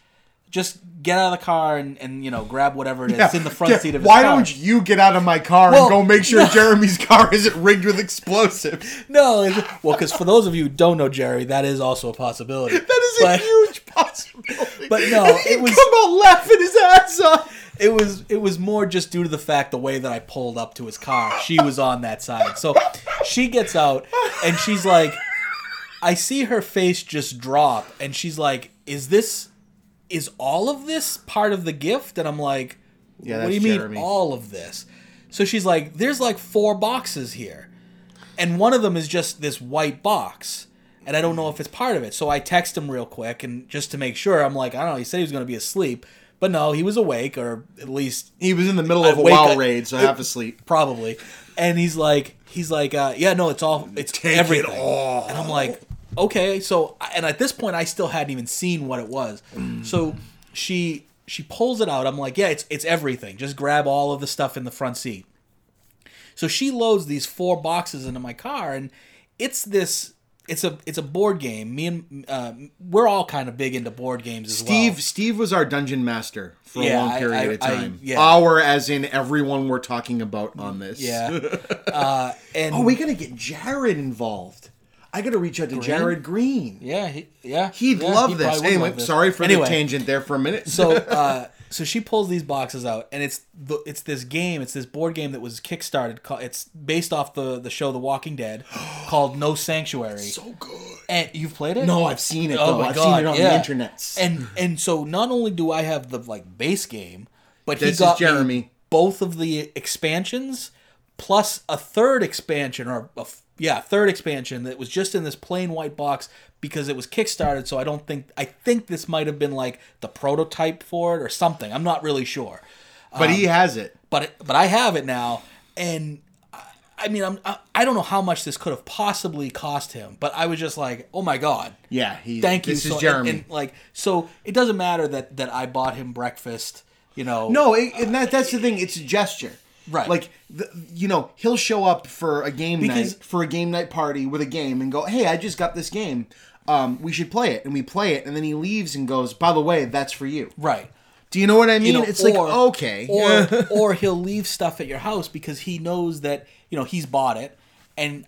just get out of the car and, and you know grab whatever it is Yeah, in the front yeah, seat of his Why car. don't you get out of my car Well, and go make sure no. Jeremy's car isn't rigged with explosives? No, well, because for those of you who don't know Jerry, that is also a possibility. That is But- a huge possibility. But no, it was- come out laughing his ass off. it was it was more just due to the fact the way that I pulled up to his car. She was on that side. So she gets out and she's like I see her face just drop and she's like, "Is this is all of this part of the gift?" And I'm like, Yeah, "What do you that's mean all of this?" So she's like, "There's like four boxes here." And one of them is just this white box. And I don't know if it's part of it. So I text him real quick and just to make sure, I'm like, I don't know, he said he was going to be asleep. But no, he was awake, or at least He was in the middle of a up- raid, so half asleep. probably. And he's like, he's like, uh, yeah, no, it's all, it's Take it everything. all. And I'm like, okay. So, and at this point, I still hadn't even seen what it was. So she she pulls it out. I'm like, yeah, it's it's everything. Just grab all of the stuff in the front seat. So she loads these four boxes into my car, and it's this. It's a it's a board game. Me and uh, we're all kind of big into board games as Steve well. Steve was our dungeon master for a long period I- of I- time. yeah. Our as in everyone we're talking about on this. Yeah. Uh, and Oh, we gotta get Jared involved. I gotta reach out to Jared Green. Yeah, he, yeah. He'd yeah, love he this. Anyway, love this. sorry for Anyway, the tangent there for a minute. so, uh, so she pulls these boxes out, and it's the it's this game. It's this board game that was kickstarted. Called, it's based off the the show The Walking Dead, called No Sanctuary. so good. and you've played it? No, I've seen it Oh though. my I've God, seen it on yeah. the internet. And and so not only do I have the like base game, but This is he got Jeremy. both of the expansions plus a third expansion or a yeah, third expansion that was just in this plain white box because it was kickstarted. So I don't think I think this might have been like the prototype for it or something. I'm not really sure, but he um, has it. but it, but I have it now, and I- I mean I'm I, I don't know how much this could have possibly cost him, but I was just like, oh my god, Yeah, he. thank you This so is Jeremy. And, and, like so it doesn't matter that that I bought him breakfast, you know. No, it, and that, that's the thing. It's a gesture. Right. Like, the, you know, he'll show up for a game Because- night, for a game night party with a game and go, hey, I just got this game. Um, we should play it. And we play it. And then he leaves and goes, by the way, that's for you. right. Do you know what I mean? You know, it's or- like, okay. Or or he'll leave stuff at your house because he knows that, you know, he's bought it and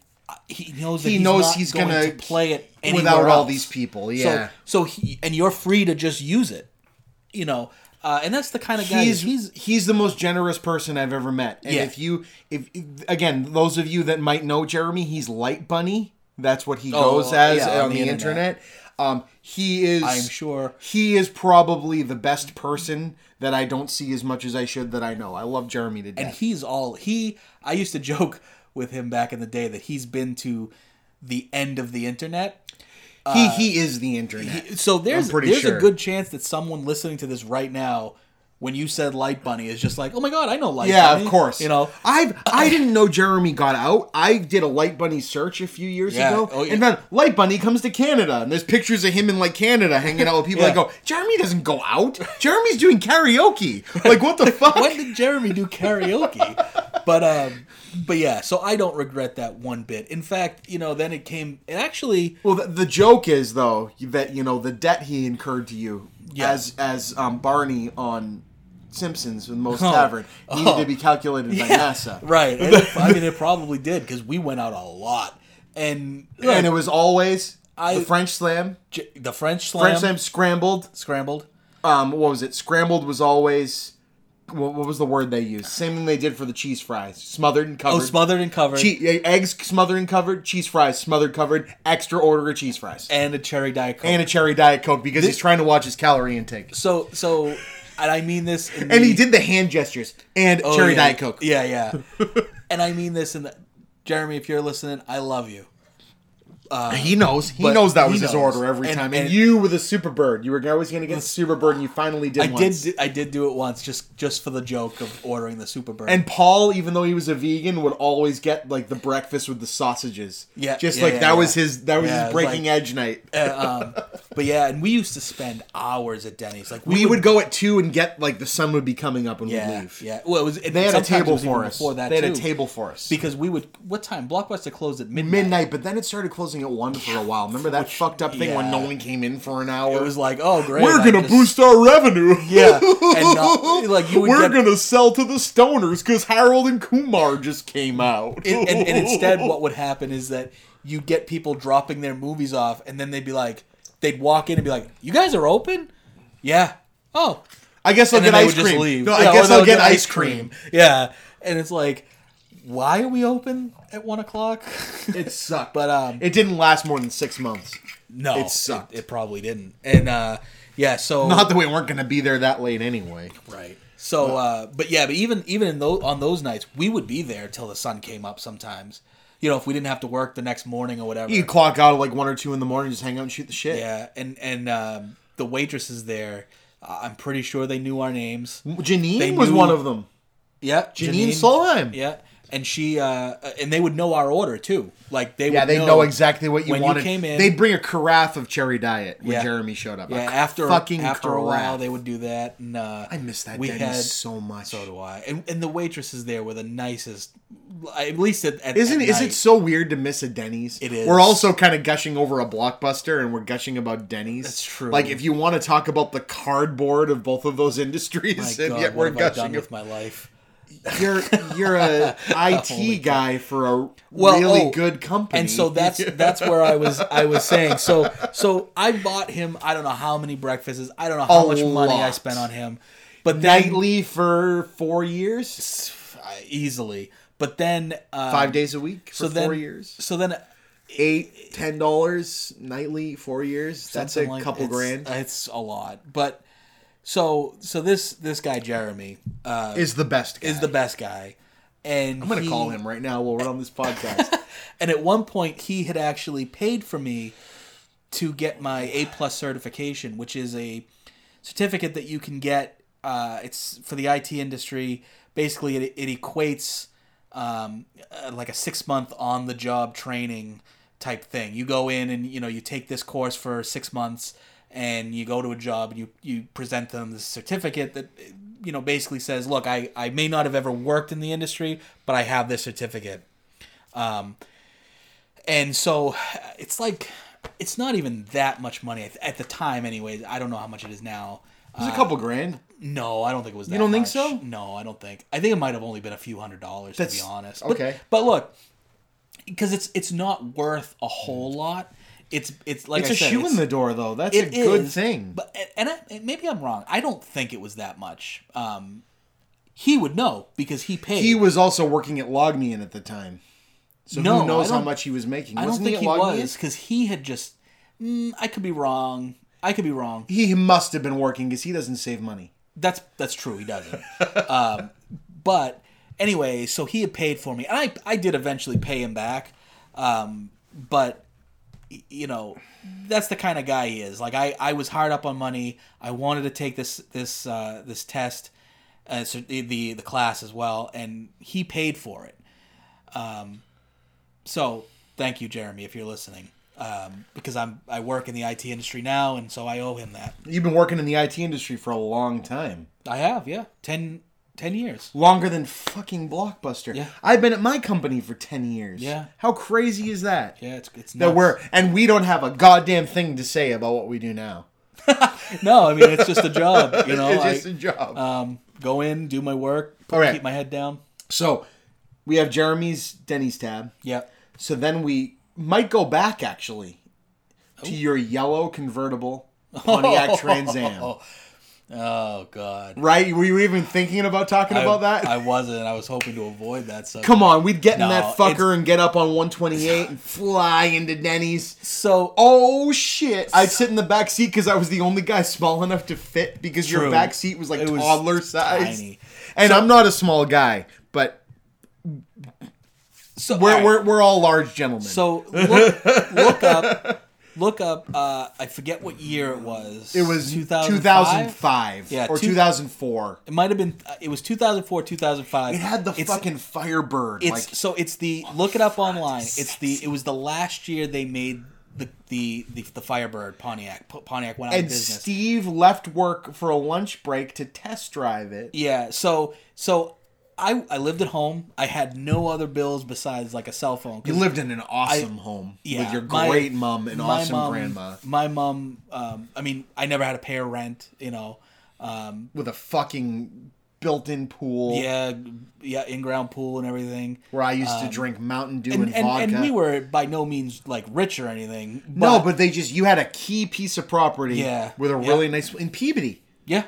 he knows that He he's knows he's going gonna- to play it without anywhere all these people, So- yeah. So, he and you're free to just use it. you know, uh, and that's the kind of guy he's he's he's the most generous person I've ever met. And Yeah. if you if again, those of you that might know Jeremy, he's Light Bunny. That's what he Oh, goes as yeah, on, the, internet. Um, he is. I'm sure. he is probably the best person that I don't see as much as I should that I know. I love Jeremy to and he's all he i used to joke with him back in the day that he's been to the end of the internet He uh, he, is the internet. so there's there's sure. a good chance that someone listening to this right now when you said light bunny is just like oh my god i know light Bunny. yeah, bunny of course. you know I've I didn't know Jeremy got out. I did a Light Bunny search a few years Yeah. ago, Oh, yeah. and then Light Bunny comes to Canada, and there's pictures of him in like Canada hanging out with people. Yeah. I go, Jeremy doesn't go out. Jeremy's doing karaoke. Like what the fuck? when did jeremy do karaoke but um but yeah so i don't regret that one bit in fact you know then it came it actually Well, the, the joke is though that you know the debt he incurred to you Yeah. as as um, Barney on Simpsons with Moe's Oh. Tavern needed Oh. to be calculated by NASA, right it- i mean it probably did because we went out a lot and And it was always I- the French Slam, J- the french slam, French Slam scrambled. scrambled Um, what was it? Scrambled was always what, what was the word they used? Same thing they did for the cheese fries, smothered and covered. oh smothered and covered Che- eggs smothered and covered, cheese fries smothered covered, extra order of cheese fries, and a cherry diet coke and a cherry diet coke because he's trying to watch his calorie intake. So so, and I mean this. In And he did the hand gestures and oh, cherry yeah, diet coke. Yeah, yeah. and I mean this in the Jeremy, if you're listening, I love you. He knows. He knows that he was his knows. order every And- time. And, and- you were the super bird, you were always going to get the super bird, and you finally did. I once. did. I did do it once, just just for the joke of ordering the super bird. And Paul, even though he was a vegan, would always get like the breakfast with the sausages. Yeah, just yeah, like yeah, that was his that was Yeah, his breaking like- edge night. Uh, um, but yeah, and we used to spend hours at Denny's. Like we would go at two and get like the sun would be coming up and Yeah, we'd leave. yeah. Well, it was. They had a table for us. before that they had too, a table for us. because we would. What time? Blockbuster closed at midnight. midnight, but then it started closing at one for a while. Remember that fucked up thing when no one came in for an hour? It was like, oh great, We're I gonna just- boost our revenue. Yeah, and not, uh, like you would We're get, gonna sell to the stoners because Harold and Kumar just came out. and, and, and instead what would happen is that you'd get people dropping their movies off and then they'd be like they'd walk in and be like you guys are open yeah oh I guess I'll and get ice cream. No, I guess I'll get ice cream. yeah and it's like why are we open at one o'clock It sucked, but um it didn't last more than six months. no it sucked. it, probably didn't and uh yeah so Not that we weren't gonna be there that late anyway. Right. So, uh, but yeah, but even even in those on those nights, we would be there till the sun came up. Sometimes, you know, if we didn't have to work the next morning or whatever. You clock out at like one or two in the morning, just hang out and shoot the shit. Yeah, and and um, the waitresses there, uh, I'm pretty sure they knew our names. Janine They was knew- one of them. Yeah, Janine, Solheim. Yeah, and she uh, and they would know our order too. Like they Yeah, they know, exactly what you when you wanted. came in- They'd bring a carafe of cherry diet when Yeah. Jeremy showed up. Yeah, A after fucking after a while they would do that. And uh, I miss that we Denny's had so much. So do I. And, and the waitresses there were the nicest. At least at, at Isn't at is night. it so weird to miss a Denny's? It is. We're also kind of gushing over a blockbuster, and we're gushing about Denny's. That's true. Like if you want to talk about the cardboard of both of those industries, My and God, yet we're have I done gushing. with my life? You're you're a IT guy for a Well, really oh, good company, And so that's that's where I was I was saying. So so I bought him I don't know how many breakfasts. I don't know how A much money I spent on him. But then nightly for four years, easily. But then um, five days a week for so then, four years, So then eight ten dollars nightly, four years. That's a like- couple it's- grand. It's a lot. But so so this this guy Jeremy uh, is the best. Guy. is the best guy. And I'm gonna he- call him right now while we're on this podcast. And at one point, he had actually paid for me to get my A plus certification, which is a certificate that you can get. Uh, it's for the IT industry. Basically, it, it equates um, uh, like a six month on the job training type thing. You go in and you know you take this course for six months, and you go to a job and you you present them the certificate that you know basically says, look, I I may not have ever worked in the industry, but I have this certificate. Um, and so it's like it's not even that much money at, the time anyways i don't know how much it is now It was a couple grand. no i don't think it was that You don't think so? no i don't think i think it might have only been a few hundred dollars to be honest okay. but, but look because it's it's not worth a whole lot it's it's like it's I a said, shoe in the door, though. That's a good is, thing. But and I, and maybe I'm wrong. I don't think it was that much. Um, he would know because he paid. He was also working at Logmein at the time. So No, who knows how much he was making? I don't Wasn't think he Logmein? was because he had just. Mm, I could be wrong. I could be wrong. He must have been working because he doesn't save money. That's that's true. He doesn't. um, but anyway, so he had paid for me, and I I did eventually pay him back. Um, but you know, that's the kind of guy he is. Like I I was hard up on money. I wanted to take this this uh, this test, uh, so the, the the class as well, and he paid for it. Um, so thank you, Jeremy, if you're listening. Um, because I'm I work in the IT industry now, and so I owe him that. You've been working in the IT industry for a long time. I have, yeah, 10, 10 years. Longer than fucking Blockbuster. Yeah. I've been at my company for 10 years. Yeah. How crazy is that? Yeah, it's it's That nuts. we're and we don't have a goddamn thing to say about what we do now. no, I mean it's just a job, you know. it's just a job. um, go in, do my work, All right. keep my head down. so we have Jeremy's Denny's tab. Yeah. So then we might go back actually to your yellow convertible Pontiac Trans Am. Oh, God. Right? Were you even thinking about talking about that? I wasn't. I was hoping to avoid that. Subject. Come on, we'd get in that fucker and get up on 128 and fly into Denny's. So Oh shit! I'd sit in the back seat because I was the only guy small enough to fit because your back seat was like It was toddler size. tiny. And I'm not a small guy, but so we're right. we're, we're all large gentlemen. so look look up look up. Uh, I forget what year it was. it was 2005? 2005 Yeah, or two- 2004. It might have been. uh, It was 2004, 2005. It had the It's- fucking Firebird. It's like so it's the look it up online. It's the it was the last year they made the the the, the Firebird Pontiac. Pontiac went out of and business. Steve left work for a lunch break to test drive it. yeah. So so I I lived at home. I had no other bills besides like a cell phone. You lived in an awesome home yeah, with your my- great mom and awesome mom- grandma My mom. Um, I mean, I never had to pay her rent. You know. Um, with a fucking built-in pool yeah, yeah, in ground pool and everything. where I used to drink Mountain Dew and, Um, And, and, vodka. and we were by no means like rich or anything. no, but they just you had a key piece of property Yeah, with a yeah. really nice in Peabody. yeah,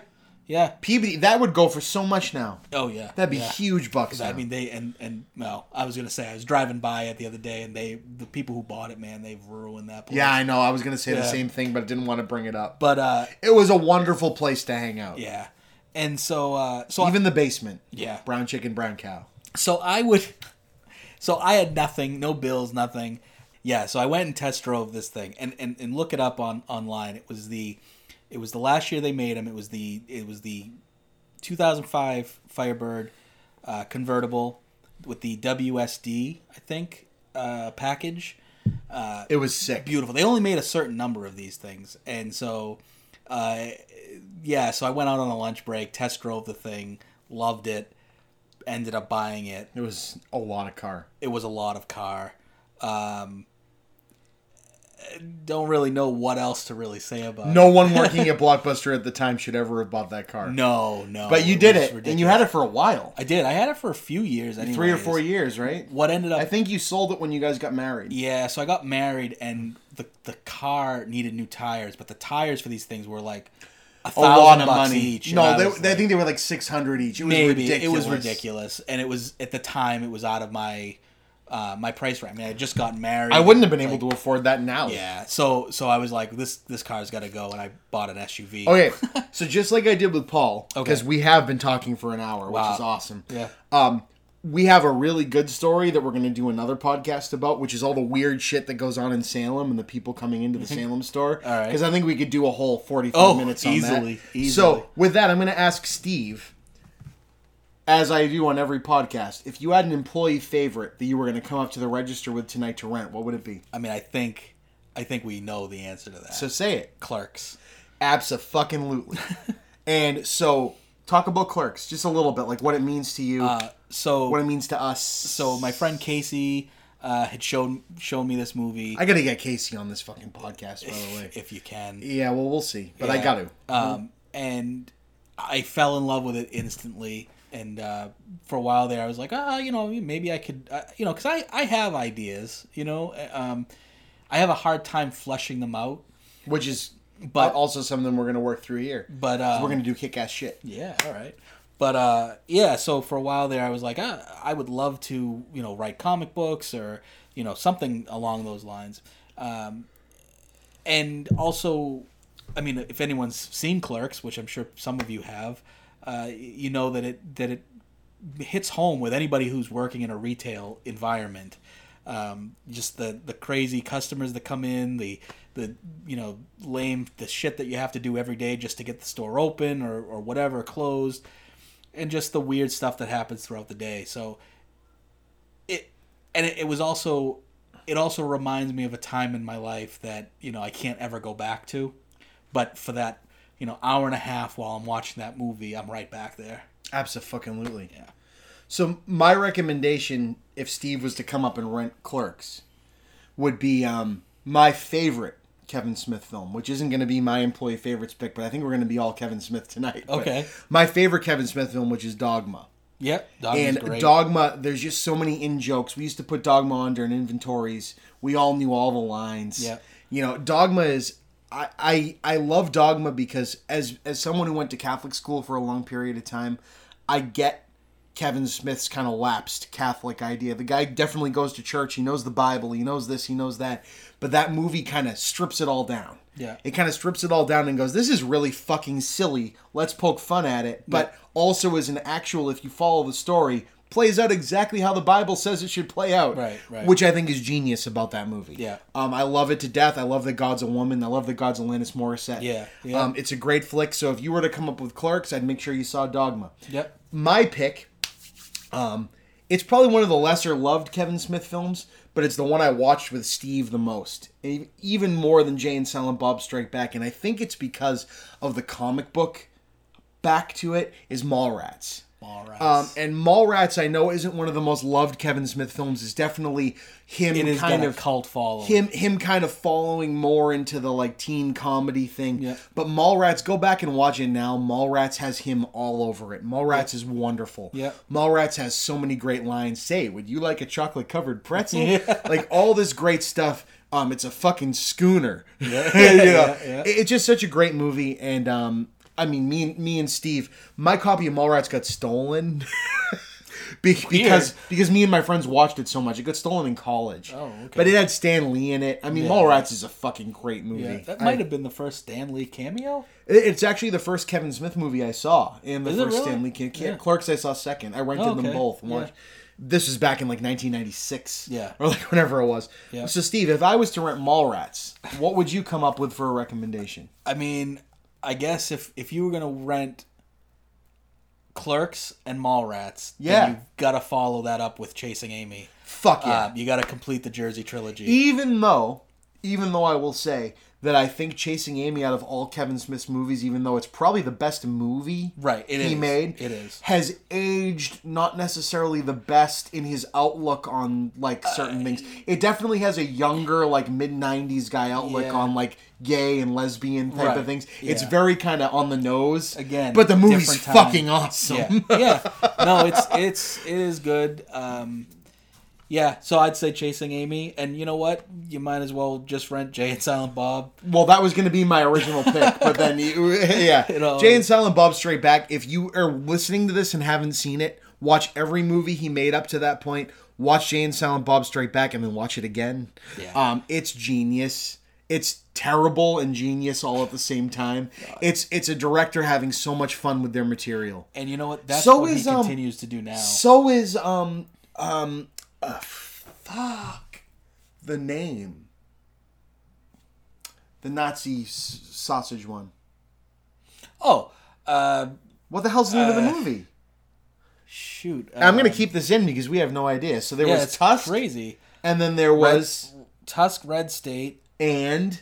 yeah. Peabody that would go for so much now. Oh yeah, That'd be yeah. huge bucks. I now. mean, they and and well, I was gonna say I was driving by it the other day, and they the people who bought it, man, they've ruined that place. yeah, I know. I was gonna say the same thing, but I didn't want to bring it up. but uh, It was a wonderful place to hang out. yeah, and so uh, so Even the basement. Yeah. Brown chicken, brown cow. so I would, so I had nothing, no bills, nothing. Yeah, so I went and test drove this thing, and and and look it up on online. It was the, it was the last year they made them. It was the it was the, 2005 Firebird, uh, convertible, with the WS6 I think, uh, package. It was sick. beautiful. They only made a certain number of these things, and so, uh, yeah. So I went out on a lunch break, test drove the thing, loved it, ended up buying it. It was a lot of car. It was a lot of car. Um, don't really know what else to really say about. No one working at Blockbuster at the time should ever have bought that car. no, no. But you did was it, and you had it for a while. I did. I had it for a few years. Anyways. Three or four years, right? What ended up I think you sold it when you guys got married. Yeah, so I got married and the the car needed new tires, but the tires for these things were like a A lot of money. each. no, I they, was they- I think they were like six hundred each. It was maybe ridiculous. it was ridiculous, and it was at the time it was out of my uh, my price range. I mean, I just got married. I wouldn't have been able to afford that now. Yeah, so so I was like, this this car's got to go, and I bought an SUV. Okay, so just like I did with Paul, Okay. because we have been talking for an hour, Wow. which is awesome. Yeah. Um, we have a really good story that we're going to do another podcast about, which is all the weird shit that goes on in Salem and the people coming into the Salem store. All right. Because I think we could do a whole forty-five Oh, minutes on easily, that. easily. So with that, I'm going to ask Steve, as I do on every podcast, if you had an employee favorite that you were going to come up to the register with tonight to rent, what would it be? I mean, I think I think we know the answer to that. So say it. Clerks. Absolutely. and so talk about clerks just a little bit, like what it means to you, Uh, so what it means to us. so my friend Casey uh, had shown shown me this movie. I gotta get Casey on this fucking podcast, by the way. if you can. Yeah, well, we'll see, but I got to. Um, and I fell in love with it instantly. And uh, for a while there, I was like, ah, you know, maybe I could, uh, you know, because I, I have ideas, you know. Um, I have a hard time fleshing them out. which is But- also some of them we're gonna work through here. But uh, we're gonna do kick ass shit. Yeah, all right. But uh, yeah, so for a while there, I was like, ah, I would love to, you know, write comic books or you know something along those lines. Um, and also, I mean, if anyone's seen Clerks, which I'm sure some of you have, uh, you know that it that it hits home with anybody who's working in a retail environment. Um, just the the crazy customers that come in, the the you know lame the shit that you have to do every day just to get the store open or or whatever closed, and just the weird stuff that happens throughout the day. So it and it, it was also it also reminds me of a time in my life that you know I can't ever go back to, but for that you know hour and a half while I'm watching that movie, I'm right back there. Absolutely. Yeah. So my recommendation, if Steve was to come up and rent Clerks, would be um, my favorite Kevin Smith film, which isn't going to be my employee favorites pick, but I think we're going to be all Kevin Smith tonight. But Okay. My favorite Kevin Smith film, which is Dogma. Yep, Dogma's and great. Dogma, there's just so many in jokes. We used to put Dogma on during inventories. We all knew all the lines. Yeah. You know, Dogma is I, I I love Dogma because as as someone who went to Catholic school for a long period of time, I get Kevin Smith's kind of lapsed Catholic idea. The guy definitely goes to church. He knows the Bible. He knows this. He knows that. But that movie kind of strips it all down. Yeah. It kind of strips it all down and goes, "This is really fucking silly. Let's poke fun at it." But also, as an actual, if you follow the story, plays out exactly how the Bible says it should play out. Right, right. Which I think is genius about that movie. Yeah. Um, I love it to death. I love that God's a woman. I love that God's Alanis Morissette. Yeah, yeah. Um, it's a great flick. So if you were to come up with Clerks, I'd make sure you saw Dogma. Yep. My pick, um, it's probably one of the lesser loved Kevin Smith films, but it's the one I watched with Steve the most, even more than Jay and Silent Bob Strike Back, and I think it's because of the comic book back to it is Mallrats. Mallrats. Um, and Mallrats, I know, isn't one of the most loved Kevin Smith films. Is definitely him It is kind of cult following. him him kind of following more into the like teen comedy thing. Yeah. But Mallrats, go back and watch it now. Mallrats has him all over it. Mallrats is wonderful. Yeah. Mallrats has so many great lines. Say, would you like a chocolate covered pretzel? Like all this great stuff. Um, it's a fucking schooner. Yeah. you know? yeah, yeah. It- It's just such a great movie, and um, I mean, me, and me and Steve, my copy of Mallrats got stolen. Be- because because me and my friends watched it so much, it got stolen in college. Oh, okay. But it had Stan Lee in it. I mean, Yeah. Mallrats is a fucking great movie. Yeah, that I- might have been the first Stan Lee cameo. it- It's actually the first Kevin Smith movie I saw, and the Is first really? Stan Lee King. Yeah. Clerks I saw second. I rented Oh, them both. This was back in like 1996. Yeah. Or like whenever it was. Yeah. So Steve, if I was to rent Mallrats, what would you come up with for a recommendation? I mean, I guess if if you were gonna rent Clerks and Mallrats, Yeah. then you've got to follow that up with Chasing Amy. Fuck yeah. Uh, you got to complete the Jersey trilogy. even though even though I will say that I think Chasing Amy out of all Kevin Smith's movies, even though it's probably the best movie Right, it he is. made, It is. has aged not necessarily the best in his outlook on like Uh, certain things. It definitely has a younger, like mid '90s guy outlook Yeah. on like gay and lesbian type Right, of things. It's very kind of on the nose Again, but the movie's fucking awesome. yeah, yeah. No, it's it's it is good. Um, yeah, so I'd say Chasing Amy, and you know what? You might as well just rent Jay and Silent Bob. Well, that was going to be my original pick, but then you, yeah, You know, Jay and Silent Bob Strike Back. If you are listening to this and haven't seen it, watch every movie he made up to that point. Watch Jay and Silent Bob Strike Back, and then watch it again. Yeah. Um, it's genius. It's terrible and genius all at the same time. It's it's a director having so much fun with their material. And you know what? That's So what is, he um, continues to do now. So is um um uh, fuck the name. The Nazi s- sausage one. oh, uh, What the hell's the name of the movie? shoot! I'm gonna um, keep this in because we have no idea. So there Yeah, was it's Tusk, crazy. and then there was Tusk, Red State, and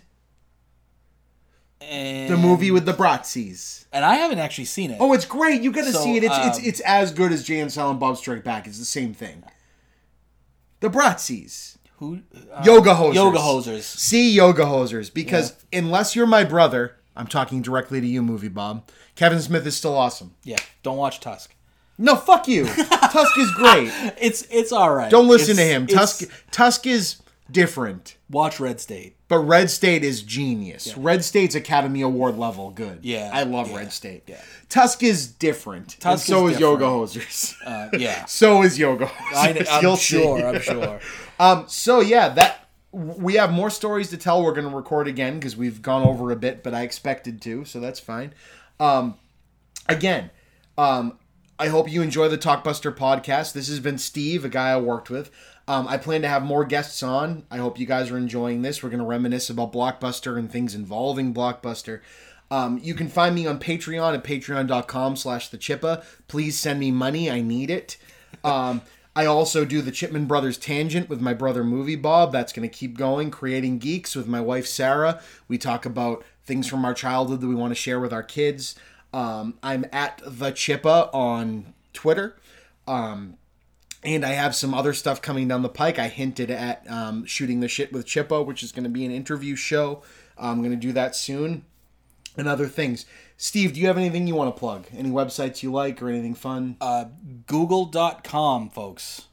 and the movie with the Bratzies. And I haven't actually seen it. Oh, it's great. You got to So, see it. It's it's um, it's as good as Jay and Silent Bob Strike Back. It's the same thing. The Bratzies. Who? Uh, Yoga hosers. Yoga hosers. See yoga hosers because unless you're my brother, I'm talking directly to you, movie Bob. Kevin Smith is still awesome. Yeah, don't watch Tusk. No, fuck you. Tusk is great. It's it's all right. Don't listen It's- to him. Tusk Tusk is different. Watch Red State. But Red State is genius. Red State's Academy Award level good. Yeah, I love yeah, Red State. yeah. Tusk is different. Tusk so is is, Yoga different. Hosers. Uh, yeah. so is Yoga I, Hosers. I'm You'll see. sure. I'm sure. Um, so yeah, that we have more stories to tell. We're going to record again because we've gone over a bit, but I expected to, so that's fine. Um, again, um, I hope you enjoy the Talkbuster podcast. This has been Steve, a guy I worked with. Um, I plan to have more guests on. I hope you guys are enjoying this. We're going to reminisce about Blockbuster and things involving Blockbuster. Um, you can find me on Patreon at patreon.com slash the. Please send me money. I need it. Um, I also do the Chipman Brothers Tangent with my brother Movie Bob. That's going to keep going. Creating Geeks with my wife Sarah. We talk about things from our childhood that we want to share with our kids. Um, I'm at the Chippo on Twitter. Um, and I have some other stuff coming down the pike. I hinted at um, shooting the shit with Chippo, which is going to be an interview show. I'm going to do that soon, and other things. Steve, do you have anything you want to plug? Any websites you like or anything fun? Uh, Google.com, folks.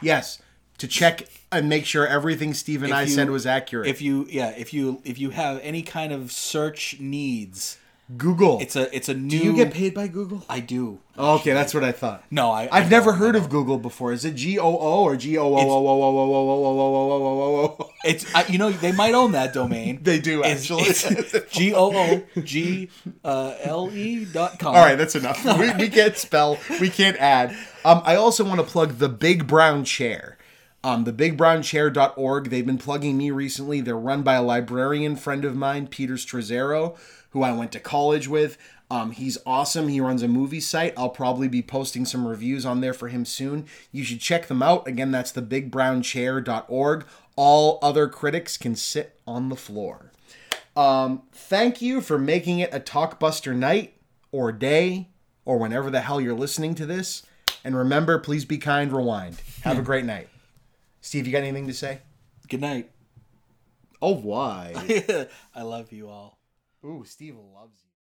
yes, to check and make sure everything Steve and If I you- said was accurate. If you yeah, if you if you have any kind of search needs, Google, it's a it's a new. do you get paid by Google? I do. Oh, okay, that's what I thought. No, I. I've never heard of. Google before. Is it G O O or G O O O O O O O O O O O O? It's I, you know they might own that domain. They do actually. G O O G uh, L E dot com. All right, that's enough. We, we can't spell. We can't add. Um, I also want to plug the Big Brown Chair. Um, the bigbrownchair.org. They've been plugging me recently. They're run by a librarian friend of mine, who I went to college with. Um, he's awesome. He runs a movie site. I'll probably be posting some reviews on there for him soon. You should check them out. Again, that's the bigbrownchair.org. All other critics can sit on the floor. Um, thank you for making it a Talkbuster night or day or whenever the hell you're listening to this. And remember, please be kind, rewind. Have a great night. Steve, you got anything to say? Good night. Oh, why? I love you all. Ooh, Steve loves.